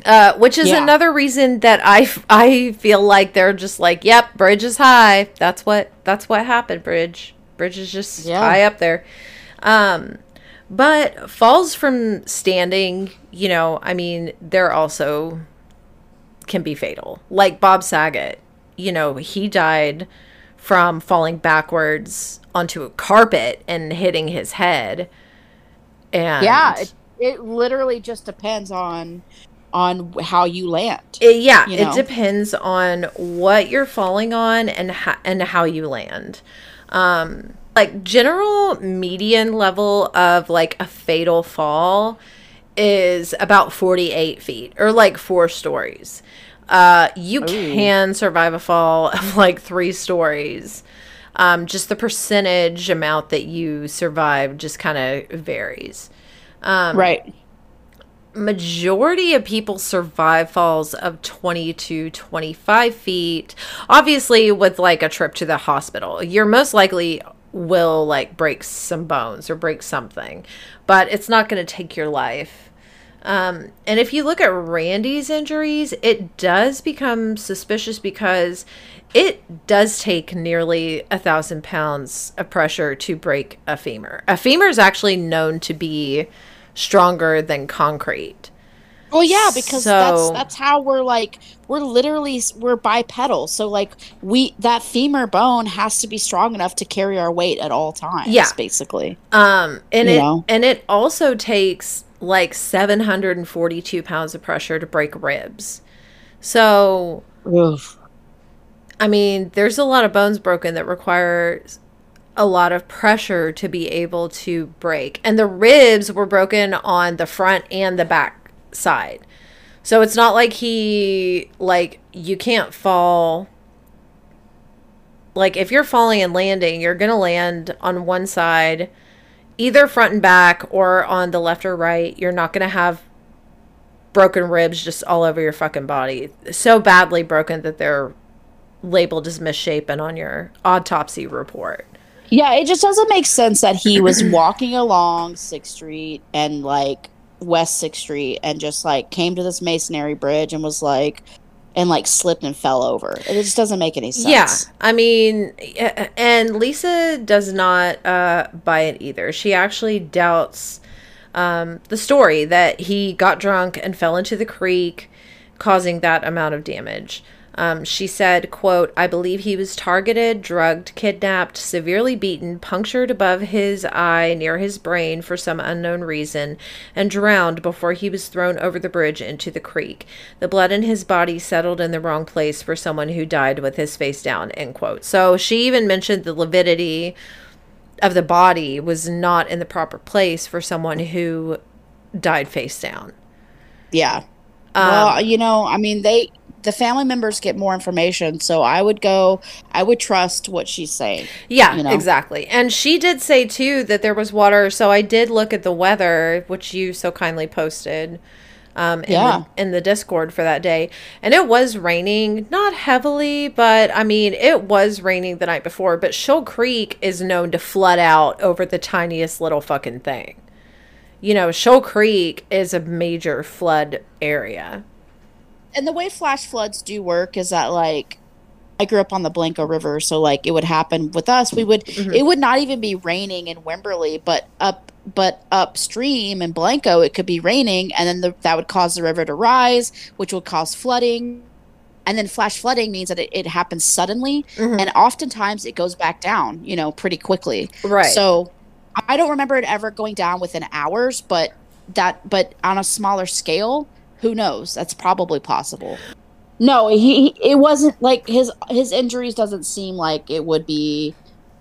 uh, which is Yeah. another reason that I, I feel like they're just like yep bridge is high that's what that's what happened bridge bridge is just Yeah. high up there um but falls from standing, you know, I mean, they're also can be fatal. Like Bob Saget, you know, he died from falling backwards onto a carpet and hitting his head. And yeah it, it literally just depends on on how you land It- yeah, you it depends on what you're falling on and ho- and how you land. Um, like general median level of like a fatal fall is about 48 feet or like four stories. Uh, you can survive a fall of like three stories. Um, just the percentage amount that you survive just kind of varies right majority of people survive falls of 20 to 25 feet obviously with like a trip to the hospital. You're most likely will like break some bones or break something but it's not going to take your life. Um, and if you look at randy's injuries it does become suspicious because it does take nearly a thousand pounds of pressure to break a femur. A femur is actually known to be stronger than concrete. well yeah because So- that's that's how we're like we're literally we're bipedal so like we that femur bone has to be strong enough to carry our weight at all times Yeah. basically Um, and You it know? and it also takes like 742 pounds of pressure to break ribs. So, I mean, there's a lot of bones broken that require a lot of pressure to be able to break. And the ribs were broken on the front and the back side. So it's not like he like you can't fall like if you're falling and landing, you're going to land on one side either front and back or on the left or right. You're not going to have broken ribs just all over your fucking body. So badly broken that they're labeled as misshapen on your autopsy report. Yeah, it just doesn't make sense that he was walking along Sixth Street and like West Sixth Street and just like came to this masonry bridge and was like and like slipped and fell over. It just doesn't make any sense. Yeah, I mean, and Lisa does not uh, buy it either. She actually doubts um, the story that he got drunk and fell into the creek, causing that amount of damage. Um, she said, quote, I believe he was targeted, drugged, kidnapped, severely beaten, punctured above his eye near his brain for some unknown reason, and drowned before he was thrown over the bridge into the creek. The blood in his body settled in the wrong place for someone who died with his face down, end quote. So she even mentioned the lividity of the body was not in the proper place for someone who died face down. Yeah. well, you know, I mean, they the family members get more information, so I would go. I would trust what she's saying. Yeah, you know? exactly. And she did say too that there was water. So I did look at the weather, which you so kindly posted um, in, Yeah. the, in the Discord for that day. And it was raining, not heavily, but I mean, it was raining the night before. But Shoal Creek is known to flood out over the tiniest little fucking thing. You know, Shoal Creek is a major flood area. And the way flash floods do work is that like I grew up on the Blanco River, so like it would happen with us. We would mm-hmm. it would not even be raining in Wimberley, but up but upstream in Blanco it could be raining, and then the, that would cause the river to rise, which would cause flooding. And then flash flooding means that it, it happens suddenly, mm-hmm. and oftentimes it goes back down, you know, pretty quickly. Right. So I don't remember it ever going down within hours, but that but on a smaller scale, who knows? That's probably possible. No, he he- it wasn't like his his injuries doesn't seem like it would be,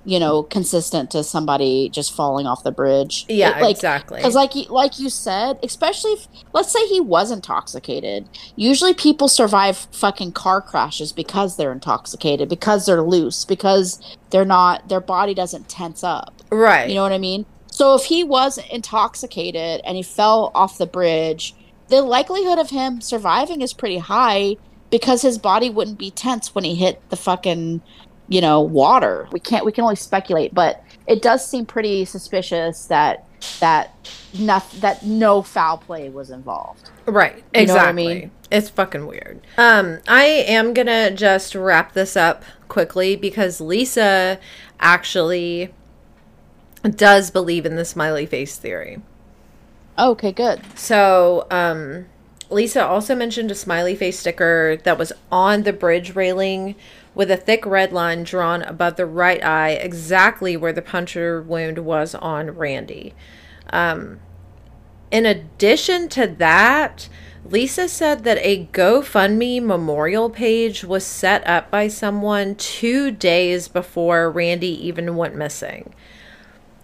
you know, consistent to somebody just falling off the bridge. Yeah, It, like, exactly. Because like like you said, especially if let's say he was intoxicated. Usually people survive fucking car crashes because they're intoxicated, because they're loose, because they're not their body doesn't tense up. Right. You know what I mean? So if he was intoxicated and he fell off the bridge, the likelihood of him surviving is pretty high because his body wouldn't be tense when he hit the fucking, you know, water. We can't we can only speculate, but it does seem pretty suspicious that that not, that no foul play was involved. Right. You what I Exactly. mean? It's fucking weird. Um, I am gonna just wrap this up quickly because Lisa actually does believe in the smiley face theory. Okay, good. So, um, Lisa also mentioned a smiley face sticker that was on the bridge railing with a thick red line drawn above the right eye, exactly where the puncture wound was on Randy. Um, in addition to that, Lisa said that a GoFundMe memorial page was set up by someone two days before Randy even went missing.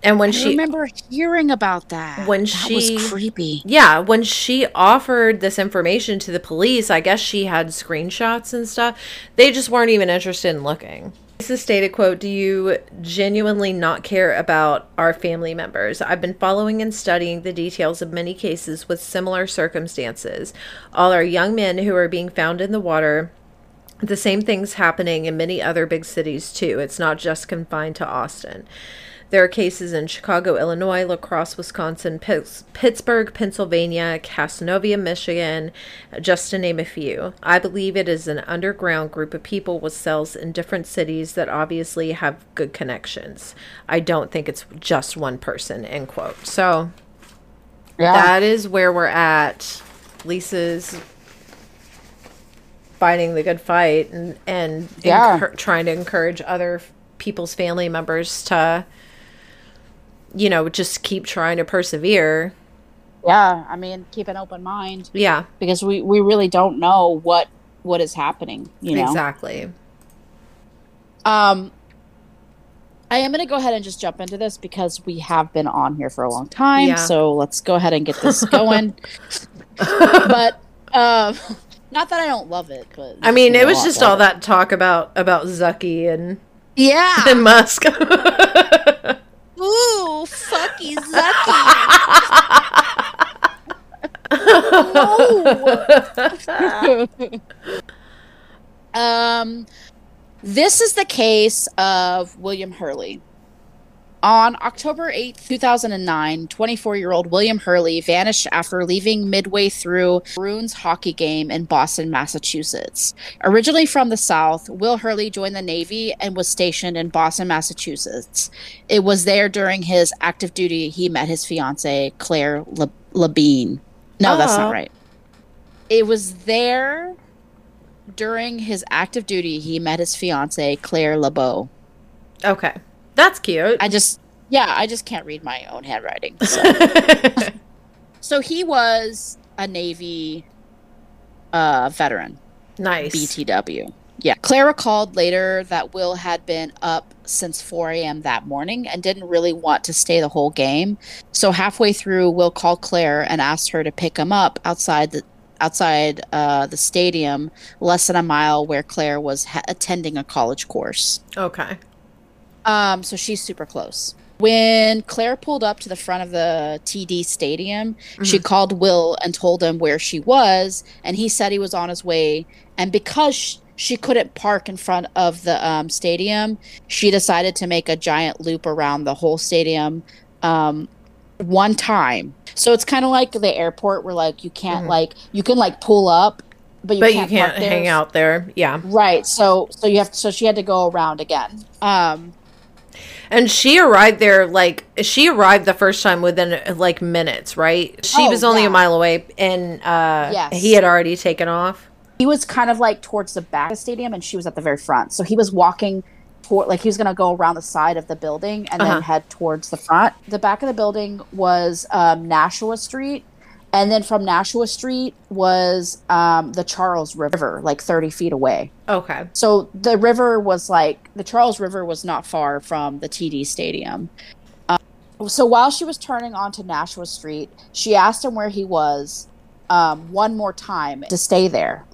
And when I she remember hearing about that. When that she- was creepy. yeah, when she offered this information to the police, I guess she had screenshots and stuff. They just weren't even interested in looking. Lisa stated, quote, Do you genuinely not care about our family members? I've been following and studying the details of many cases with similar circumstances. All our young men who are being found in the water. The same thing's happening in many other big cities too. It's not just confined to Austin. There are cases in Chicago, Illinois, La Crosse, Wisconsin, Pitts- Pittsburgh, Pennsylvania, Casanova, Michigan, just to name a few. I believe it is an underground group of people with cells in different cities that obviously have good connections. I don't think it's just one person, end quote. So Yeah. that is where we're at. Lisa's fighting the good fight and and Yeah. trying to encourage other people's family members to you know just keep trying to persevere. Yeah, I mean, keep an open mind. yeah. Because we, we really don't know what what is happening you know? Exactly. Um i am going to go ahead and just jump into this because we have been on here for a long time. Yeah. so let's go ahead and get this going. But um not that i don't love it but i mean it was just all it. that talk about about zucky and yeah. and musk Ooh. fucky zucky. no. um, this is the case of William Hurley. On October 8, 2009, 24 year old William Hurley vanished after leaving midway through Bruins hockey game in Boston, Massachusetts. Originally from the South, Will Hurley joined the Navy and was stationed in Boston, Massachusetts. It was there during his active duty he met his fiancee, Claire Le- Labine. No, that's not right. It was there during his active duty he met his fiancee, Claire LeBeau. Okay. That's cute. I just yeah, I just can't read my own handwriting. So, so he was a Navy uh, veteran, nice. BTW. Yeah. Claire recalled later that Will had been up since 4 a.m. that morning and didn't really want to stay the whole game. So halfway through, Will called Claire and asked her to pick him up outside the outside uh, the stadium, less than a mile where Claire was ha- attending a college course. Okay. Um, so she's super close. When Claire pulled up to the front of the TD stadium, she called Will and told him where she was, and he said he was on his way. And because sh- she couldn't park in front of the um, stadium, she decided to make a giant loop around the whole stadium um, one time. So it's kind of like the airport where like you can't like you can like pull up, but you But can't, you can't hang out there. Yeah. Right. So so you have so she had to go around again. Um, And she arrived there like she arrived the first time within like minutes, right? She Oh, was only yeah. a mile away and uh Yes. he had already taken off. he was kind of like towards the back of the stadium and she was at the very front so he was walking toward like he was going to go around the side of the building and Uh-huh. then head towards the front the back of the building was um, nashua street and then from nashua street was um, the charles river like 30 feet away. Okay. so the river was like the charles river was not far from the td stadium. Um, so while she was turning onto nashua street she asked him where he was um, one more time to stay there.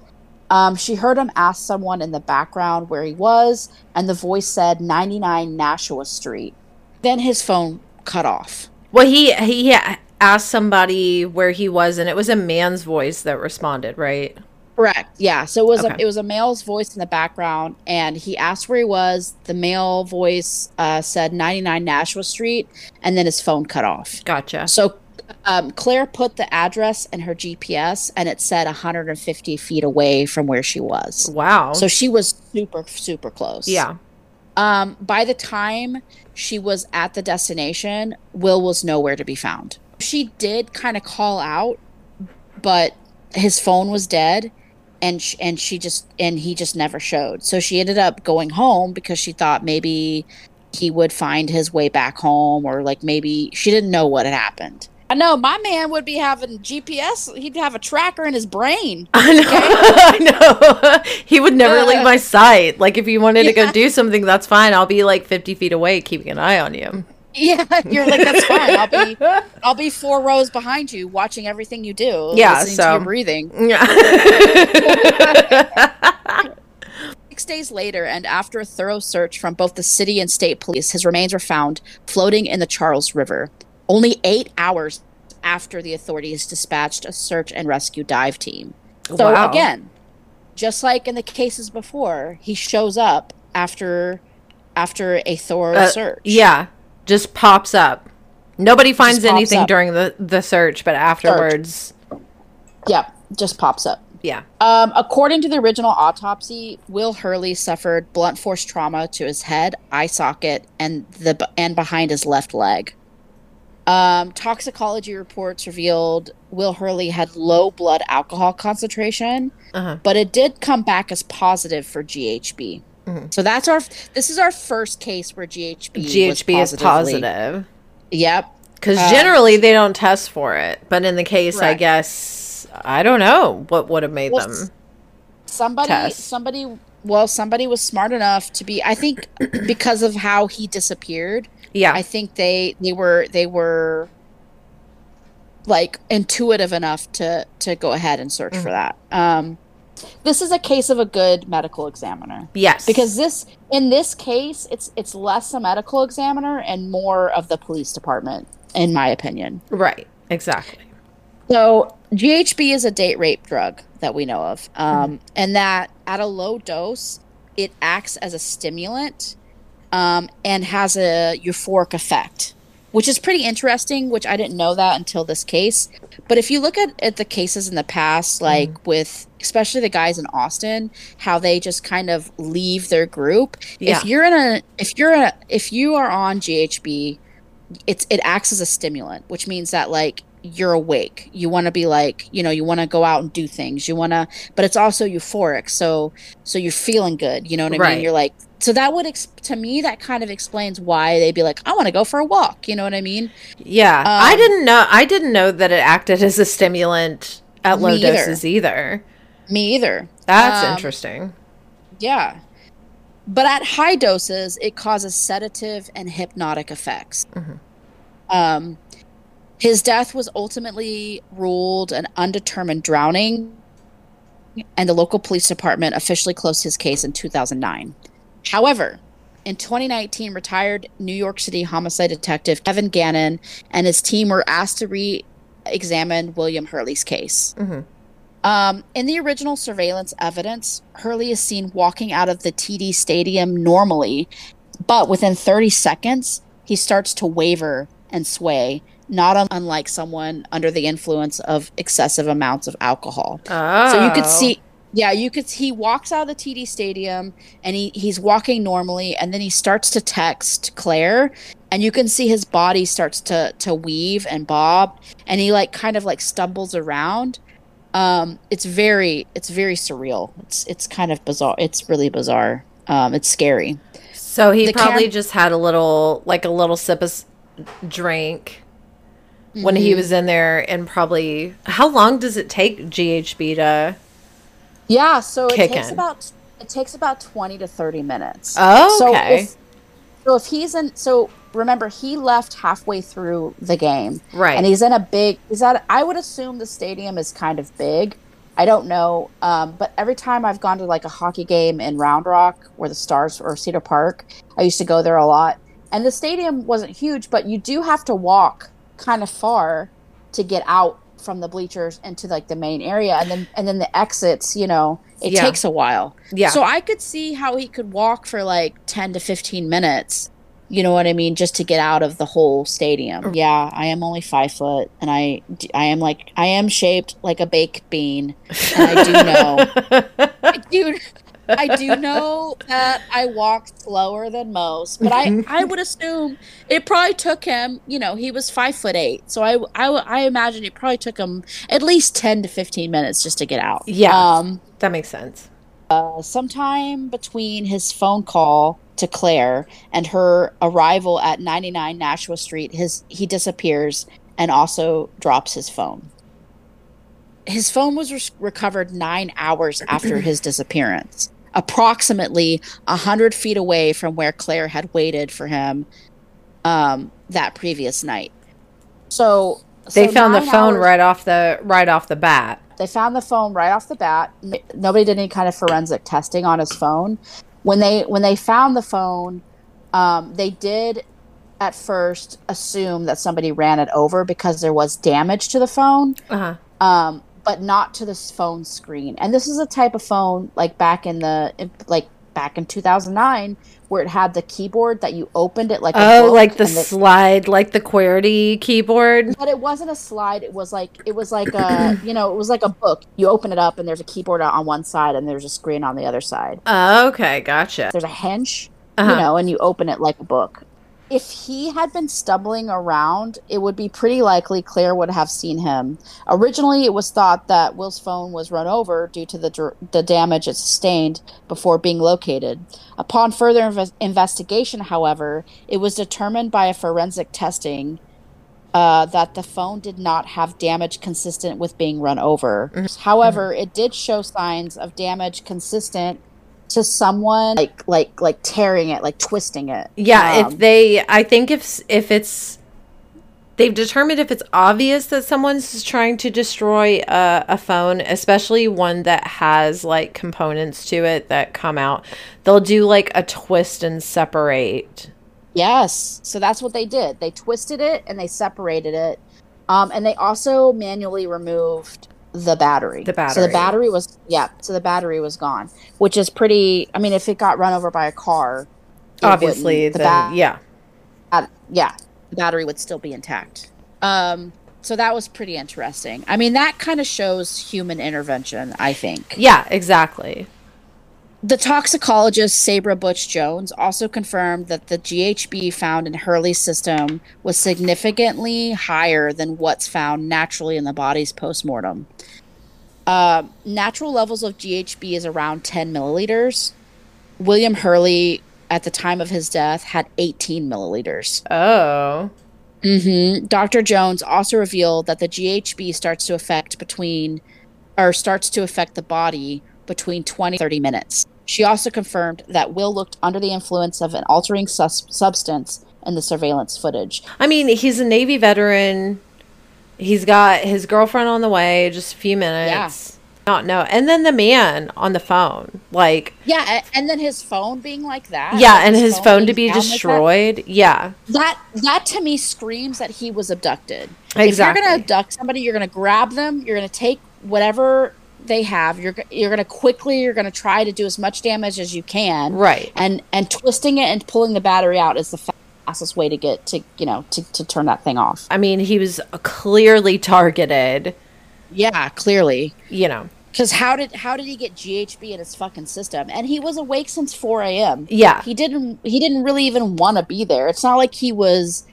Um, she heard him ask someone in the background where he was and the voice said 99 nashua street. Then his phone cut off. Well, he he asked somebody where he was and it was a man's voice that responded, right? Correct. Yeah. So it was Okay. a, it was a male's voice in the background, and he asked where he was. The male voice uh, said 99 Nashua Street, and then his phone cut off. Gotcha. So um, Claire put the address in her GPS, and it said 150 feet away from where she was. Wow. So she was super super close. yeah. Um, by the time she was at the destination, Will was nowhere to be found. She did kind of call out, but his phone was dead, and sh- and she just and he just never showed. So she ended up going home because she thought maybe he would find his way back home, or like maybe she didn't know what had happened. I know my man would be having GPS. He'd have a tracker in his brain. I know. I know. he would never leave my sight. Like if you wanted to go do something, that's fine. I'll be like 50 feet away keeping an eye on you. Yeah, you're like that's fine. I'll be I'll be four rows behind you, watching everything you do. Yeah, listening so- to your breathing. Yeah. Six days later, and after a thorough search from both the city and state police, his remains were found floating in the Charles River. Only eight hours after the authorities dispatched a search and rescue dive team. So Wow. again, just like in the cases before, he shows up after after a thorough Uh, search. yeah. Just pops up. Nobody finds anything up. during the, the search, but afterwards, Yep, just pops up. yeah. Um, according to the original autopsy, Will Hurley suffered blunt force trauma to his head, eye socket, and the and behind his left leg. Um, toxicology reports revealed Will Hurley had low blood alcohol concentration, Uh-huh. but it did come back as positive for GHB. So that's our. This is our first case where GHB GHB was is positive. Yep. Because Uh, generally they don't test for it. But in the case, I guess, I don't know what would have made Well, them. somebody test. somebody well somebody was smart enough to be i think because of how he disappeared Yeah. i think they they were they were like intuitive enough to to go ahead and search Mm. for that um this is a case of a good medical examiner. Yes. Because this in this case, it's it's less a medical examiner and more of the police department, in my opinion. right. Exactly. So GHB is a date rape drug that we know of, um, and that at a low dose, it acts as a stimulant um, and has a euphoric effect, which is pretty interesting. Which I didn't know that until this case. But if you look at, at the cases in the past, mm. like with especially the guys in Austin, how they just kind of leave their group. Yeah. If you're in a, if you're a, if you are on GHB, it's it acts as a stimulant, which means that like you're awake. You want to be like, you know, you want to go out and do things. You want to, but it's also euphoric. So, so you're feeling good. You know what I Right. mean? You're like, so that would, ex- to me, that kind of explains why they'd be like, I want to go for a walk. You know what I mean? Yeah. I Um, didn't know. I didn't know that it acted as a stimulant at low Me either. doses either. Me either. That's Um, interesting. Yeah. But at high doses, it causes sedative and hypnotic effects. Um, his death was ultimately ruled an undetermined drowning, and the local police department officially closed his case in 2009. However, in 2019, retired New York City homicide detective Kevin Gannon and his team were asked to re examine William Hurley's case. Um, in the original surveillance evidence, Hurley is seen walking out of the TD Stadium normally, but within 30 seconds, he starts to waver and sway, not un- unlike someone under the influence of excessive amounts of alcohol. Oh. So you could see, yeah, you could. He walks out of the TD Stadium and he he's walking normally, and then he starts to text Claire, and you can see his body starts to to weave and bob, and he like kind of like stumbles around. Um, it's very it's very surreal. It's it's kind of bizarre. It's really bizarre. Um, it's scary. So he the probably cam- just had a little, like a little sip of drink when Mm-hmm. he was in there, and probably. How long does it take GHB to? Yeah, so it takes about it takes about twenty to thirty minutes. Oh, So okay. if, so if he's in, so remember he left halfway through the game, Right. And he's in a big. Is that? I would assume the stadium is kind of big. I don't know, um, but every time I've gone to like a hockey game in Round Rock or the Stars or Cedar Park, I used to go there a lot. And the stadium wasn't huge, but you do have to walk kind of far to get out from the bleachers into like the main area, and then and then the exits. You know, it Yeah. takes a while. Yeah. So I could see how he could walk for like ten to fifteen minutes. You know what I mean? Just to get out of the whole stadium. Er yeah, I am only five foot, and I, I am like, I am shaped like a baked bean, and I do know, I do, I do know that I walk slower than most, but I, I would assume it probably took him. You know, he was five foot eight, so I, I, I imagine it probably took him at least ten to fifteen minutes just to get out. Yeah. Um, that makes sense. sometime between his phone call to Claire and her arrival at 99 Nashua Street, his he disappears and also drops his phone. His phone was re- recovered nine hours after his disappearance, approximately a hundred feet away from where Claire had waited for him um, that previous night. So They so found the phone hours- right off the right off the bat. they found the phone right off the bat. Nobody did any kind of forensic testing on his phone. When they when they found the phone, um, they did at first assume that somebody ran it over because there was damage to the phone, Uh-huh. um, but not to this phone screen. And this is a type of phone like back in the like back in 2009 where it had the keyboard that you opened it like a Oh, like the the- slide, like the QWERTY keyboard. but it wasn't a slide it was like it was like a you know it was like a book you open it up and there's a keyboard on one side and there's a screen on the other side Oh, okay, gotcha. there's a hinge Uh-huh. you know and you open it like a book if he had been stumbling around it would be pretty likely claire would have seen him originally it was thought that will's phone was run over due to the, dr- the damage it sustained before being located upon further inves- investigation however it was determined by a forensic testing uh, that the phone did not have damage consistent with being run over. Mm-hmm. However, it did show signs of damage consistent to someone like like like tearing it, like twisting it. Yeah, Um, if they, I think if if it's they've determined if it's obvious that someone's trying to destroy a, a phone, especially one that has like components to it that come out, they'll do like a twist and separate. Yes. So that's what they did. They twisted it and they separated it. Um, and they also manually removed the battery. The battery. So the battery. was yeah. So the battery was gone, which is pretty. I mean, if it got run over by a car, Obviously, wouldn't- the ba- yeah. uh, yeah, the battery would still be intact. Um, so that was pretty interesting. I mean, that kind of shows human intervention. I think. Yeah, exactly. The toxicologist Sabra Butch Jones also confirmed that the GHB found in Hurley's system was significantly higher than what's found naturally in the body's postmortem. Uh, natural levels of GHB is around 10 milliliters. William Hurley, at the time of his death, had 18 milliliters. Oh. Mm-hmm. Dr. Jones also revealed that the GHB starts to affect between, or starts to affect the body between 20 30 minutes. She also confirmed that Will looked under the influence of an altering sus- substance in the surveillance footage. I mean, he's a Navy veteran. He's got his girlfriend on the way, just a few minutes. Not know. And then the man on the phone. Like, Yeah, and then his phone being like that. yeah, and his phone to be down like that. destroyed. Yeah. that that to me screams that he was abducted. Exactly. If you're going to abduct somebody, you're going to grab them. You're going to take whatever they have. You're you're going to quickly. You're going to try to do as much damage as you can. Right. And and twisting it and pulling the battery out is the fastest way to get to you know to to turn that thing off. I mean, he was clearly targeted, Yeah, clearly. you know. Because how did how did he get GHB in his fucking system? And he was awake since four a.m. Yeah. he didn't he didn't really even want to be there. It's not like he was.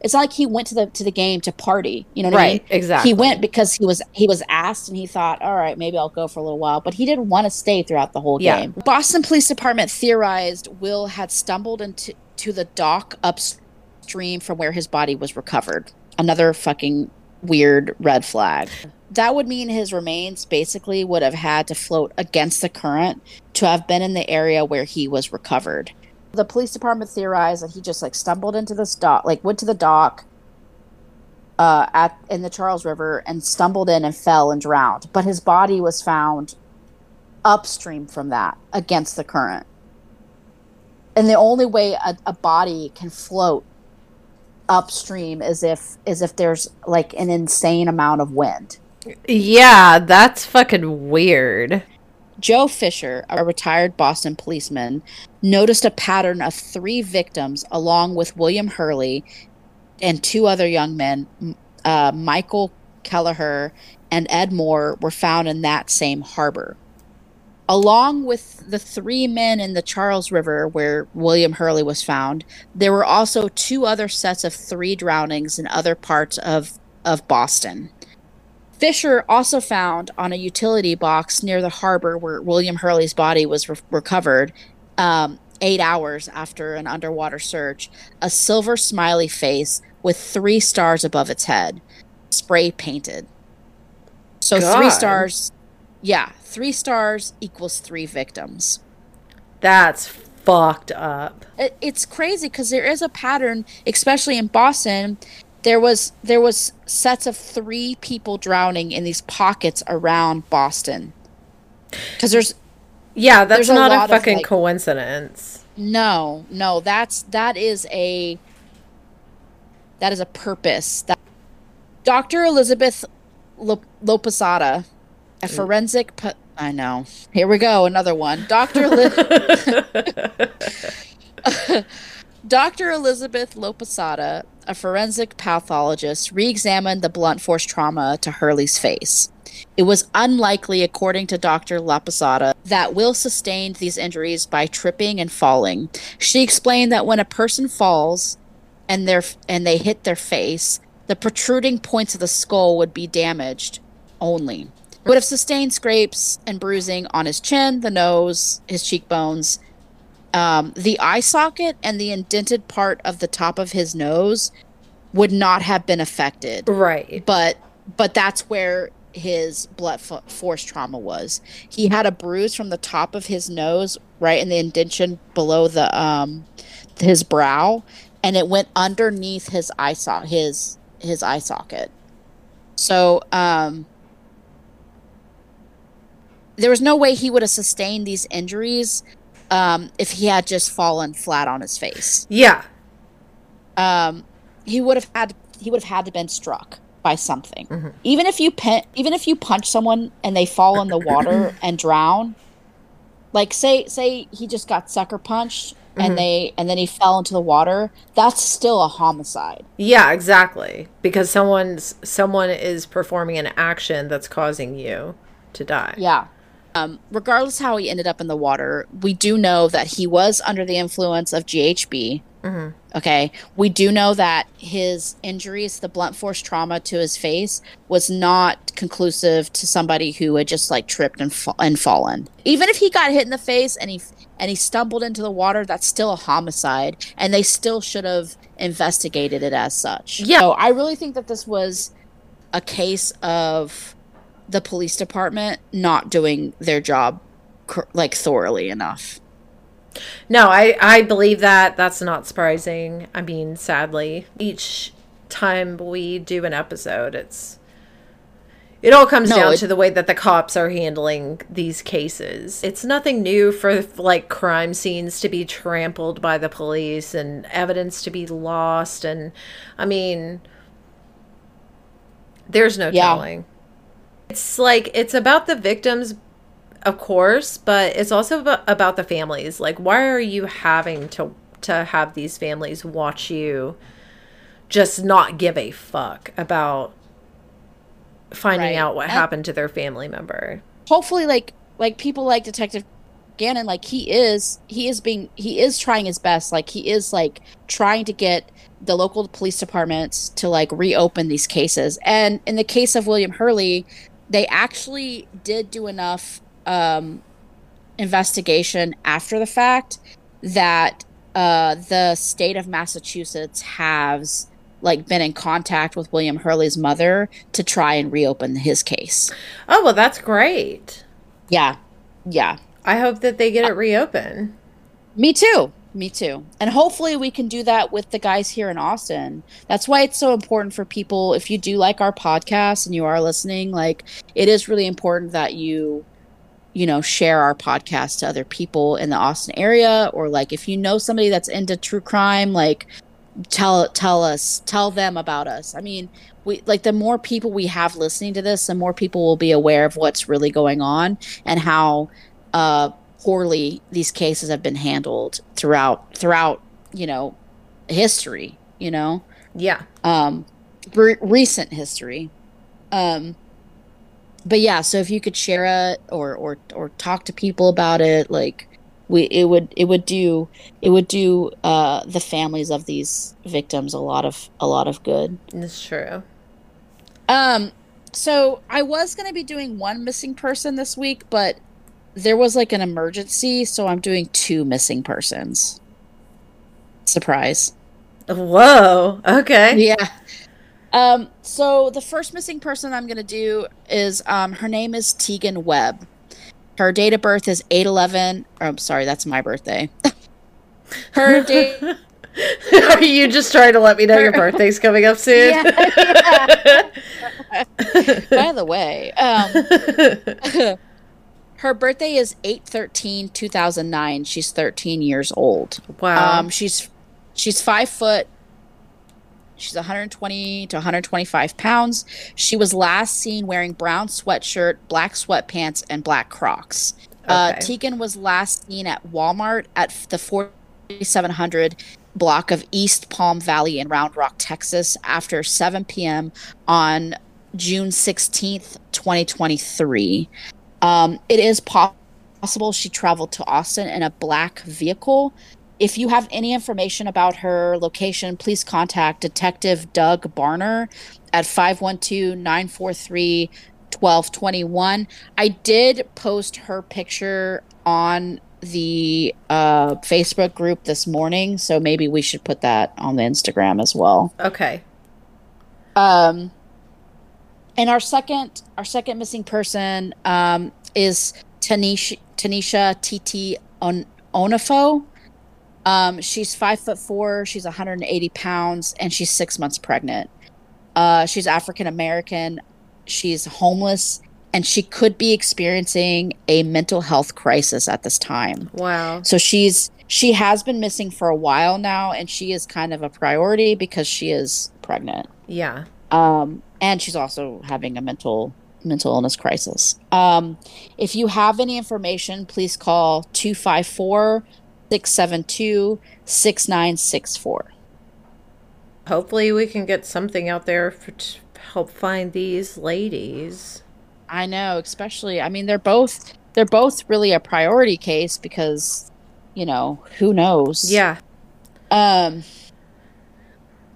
It's not like he went to the to the game to party. You know what I mean? Right, exactly. He went because he was he was asked and he thought, all right, maybe I'll go for a little while. But he didn't want to stay throughout the whole Yeah. game. Boston Police Department theorized Will had stumbled into to the dock upstream from where his body was recovered. Another fucking weird red flag. That would mean his remains basically would have had to float against the current to have been in the area where he was recovered. The police department theorized that he just like stumbled into this dock, like went to the dock uh, at in the Charles River and stumbled in and fell and drowned. But his body was found upstream from that against the current. And the only way a, a body can float upstream is if is if there's like an insane amount of wind. Yeah, that's fucking weird. Joe Fisher, a retired Boston policeman, noticed a pattern of three victims along with William Hurley and two other young men, uh, Michael Kelleher and Ed Moore, were found in that same harbor. Along with the three men in the Charles River where William Hurley was found, there were also two other sets of three drownings in other parts of, of Boston. Fisher also found on a utility box near the harbor where William Hurley's body was re- recovered um, eight hours after an underwater search a silver smiley face with three stars above its head, spray painted. So God. three stars, yeah, three stars equals three victims. That's fucked up. It, it's crazy because there is a pattern, especially in Boston. There was there was sets of three people drowning in these pockets around Boston. Because there's Yeah, that's There's not a, of, fucking like- coincidence. no, no, that's that is a that is a purpose. That Dr. Elizabeth Lo- Laposata, a mm. forensic. Pa- I know. Here we go, another one. Dr. Li- Dr. Elizabeth Laposata, a forensic pathologist, re examined the blunt force trauma to Hurley's face. It was unlikely, according to Dr. Laposata, that Will sustained these injuries by tripping and falling. She explained that when a person falls and, and they hit their face, the protruding points of the skull would be damaged only. Would have sustained scrapes and bruising on his chin, the nose, his cheekbones, um, the eye socket and the indented part of the top of his nose would not have been affected right. but but that's where his blood fo- force trauma was he had a bruise from the top of his nose right in the indention below the um his brow and it went underneath his eye so- his his eye socket. So, um, there was no way he would have sustained these injuries um, if he had just fallen flat on his face. Yeah. Um, he would have had he would have had to been struck by something. Even if you even if you punch someone and they fall in the water and drown, like say say he just got sucker punched and they and then he fell into the water, that's still a homicide. Yeah, exactly. Because someone's someone is performing an action that's causing you to die. Yeah. Um, regardless how he ended up in the water, we do know that he was under the influence of GHB. Okay. We do know that his injuries, the blunt force trauma to his face, was not conclusive to somebody who had just like tripped and, fa- and fallen. Even if he got hit in the face and he and he stumbled into the water, that's still a homicide, and they still should have investigated it as such. Yeah. So I really think that this was a case of the police department not doing their job like thoroughly enough. No, I I believe that. That's not surprising. I mean, sadly, each time we do an episode, it's it all comes No, down it- to the way that the cops are handling these cases. It's nothing new for like crime scenes to be trampled by the police and evidence to be lost and I mean there's no Yeah. telling. It's like it's about the victims of course, but it's also about, the families. Like, why are you having to to have these families watch you just not give a fuck about finding Right. out what And- happened to their family member? Hopefully, like like people like Detective Gannon, like he is he is being he is trying his best. Like he is like trying to get the local police departments to like reopen these cases. And in the case of William Hurley, they actually did do enough um, investigation after the fact that uh, the state of Massachusetts has like been in contact with William Hurley's mother to try and reopen his case. Oh, well, that's great. Yeah. Yeah. I hope that they get it reopened. Me too. Me too. And hopefully we can do that with the guys here in Austin. That's why it's so important for people if you do like our podcast and you are listening, like it is really important that you you know share our podcast to other people in the Austin area or like if you know somebody that's into true crime like tell tell us tell them about us. I mean, we like the more people we have listening to this, the more people will be aware of what's really going on and how uh poorly these cases have been handled throughout throughout you know history you know Yeah. um re- recent history um but yeah so if you could share it or or or talk to people about it like we it would it would do it would do uh the families of these victims a lot of a lot of good It's true. um, so I was gonna be doing one missing person this week, but there was like an emergency, so I'm doing two missing persons. Surprise. Whoa. Okay. Yeah. Um, so the first missing person I'm gonna do is um her name is Tegan Webb. Her date of birth is 811 or I'm sorry, that's my birthday. her date Are you just trying to let me know your birthday's coming up soon? Yeah. By the way, um, her birthday is 8 2009 She's 13 years old. wow. Um, she's she's five foot. She's 120 to 125 pounds. She was last seen wearing brown sweatshirt, black sweatpants, and black Crocs. Uh, Tegan was last seen at Walmart at the 4700 block of East Palm Valley in Round Rock, Texas, after 7 p.m. on June 16th, 2023. Um, it is possible she traveled to Austin in a black vehicle. If you have any information about her location, please contact Detective Doug Barner at 512 943 1221. I did post her picture on the uh, Facebook group this morning, so maybe we should put that on the Instagram as well. okay. Um, and our second, our second missing person um, is Tanisha Tanisha TT On- Onafo. Um, she's five foot four. She's 180 pounds, and she's six months pregnant. Uh, she's African American. She's homeless, and she could be experiencing a mental health crisis at this time. Wow. So she's she has been missing for a while now, and she is kind of a priority because she is pregnant. Yeah. Um, and she's also having a mental mental illness crisis. Um, if you have any information, please call 254 672 6964. Hopefully, we can get something out there for, to help find these ladies. I know, especially I mean they're both they're both really a priority case because you know, who knows. Yeah. Um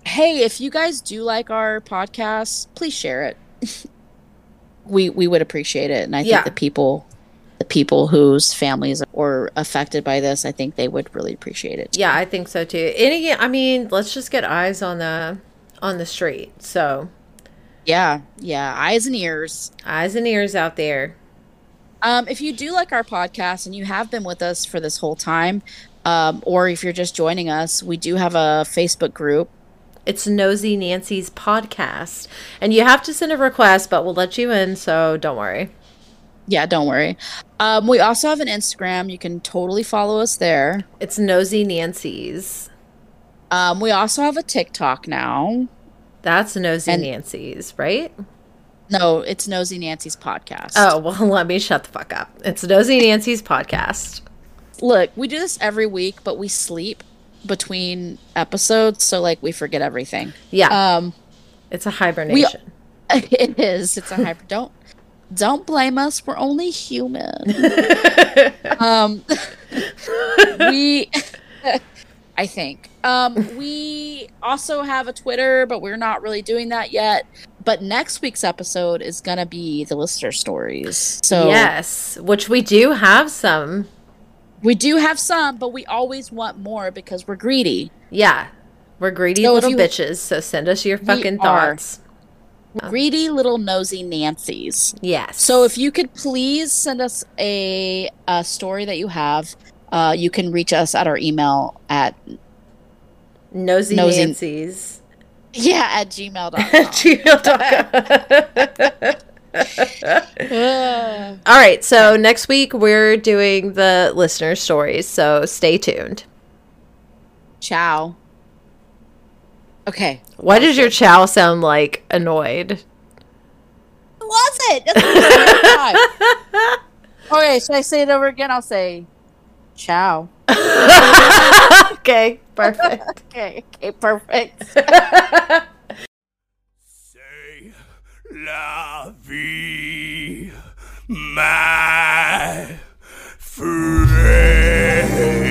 Hey, if you guys do like our podcast, please share it. we we would appreciate it and I Yeah. think the people the people whose families were affected by this, I think they would really appreciate it. Yeah, I think so too. And again, I mean, let's just get eyes on the on the street. So, Yeah, yeah, eyes and ears. eyes and ears out there. Um, if you do like our podcast and you have been with us for this whole time, um, or if you're just joining us, we do have a Facebook group. It's Nosy Nancy's podcast. And you have to send a request, but we'll let you in, so don't worry. Yeah, don't worry. Um, we also have an Instagram. You can totally follow us there. It's Nosy Nancy's. Um, we also have a TikTok now. That's Nosy And- Nancy's, right? No, it's Nosy Nancy's podcast. Oh, well, let me shut the fuck up. It's Nosy Nancy's podcast. look, we do this every week, but we sleep between episodes, so like we forget everything. Yeah, Um, it's a hibernation. it is. It's a hyper. Don't don't blame us. We're only human. um, we. I think. Um, we also have a Twitter, but we're not really doing that yet. But next week's episode is gonna be the listener stories. So yes, which we do have some. We do have some, but we always want more because we're greedy. Yeah, we're greedy So little you- bitches, so send us your fucking thoughts. Greedy little nosy Nancy's. Yes. So if you could please send us a, a story that you have, uh, you can reach us at our email at Nosy, Nosy- Nancy's. yeah at gmail.com. gmail.com. All right, so next week we're doing the listener stories, so stay tuned. Ciao. Okay. Why does your chow sound like annoyed? Was it? That's the first time. okay, should I say it over again? I'll say ciao. okay, perfect. Okay, okay, perfect la vie, my friend.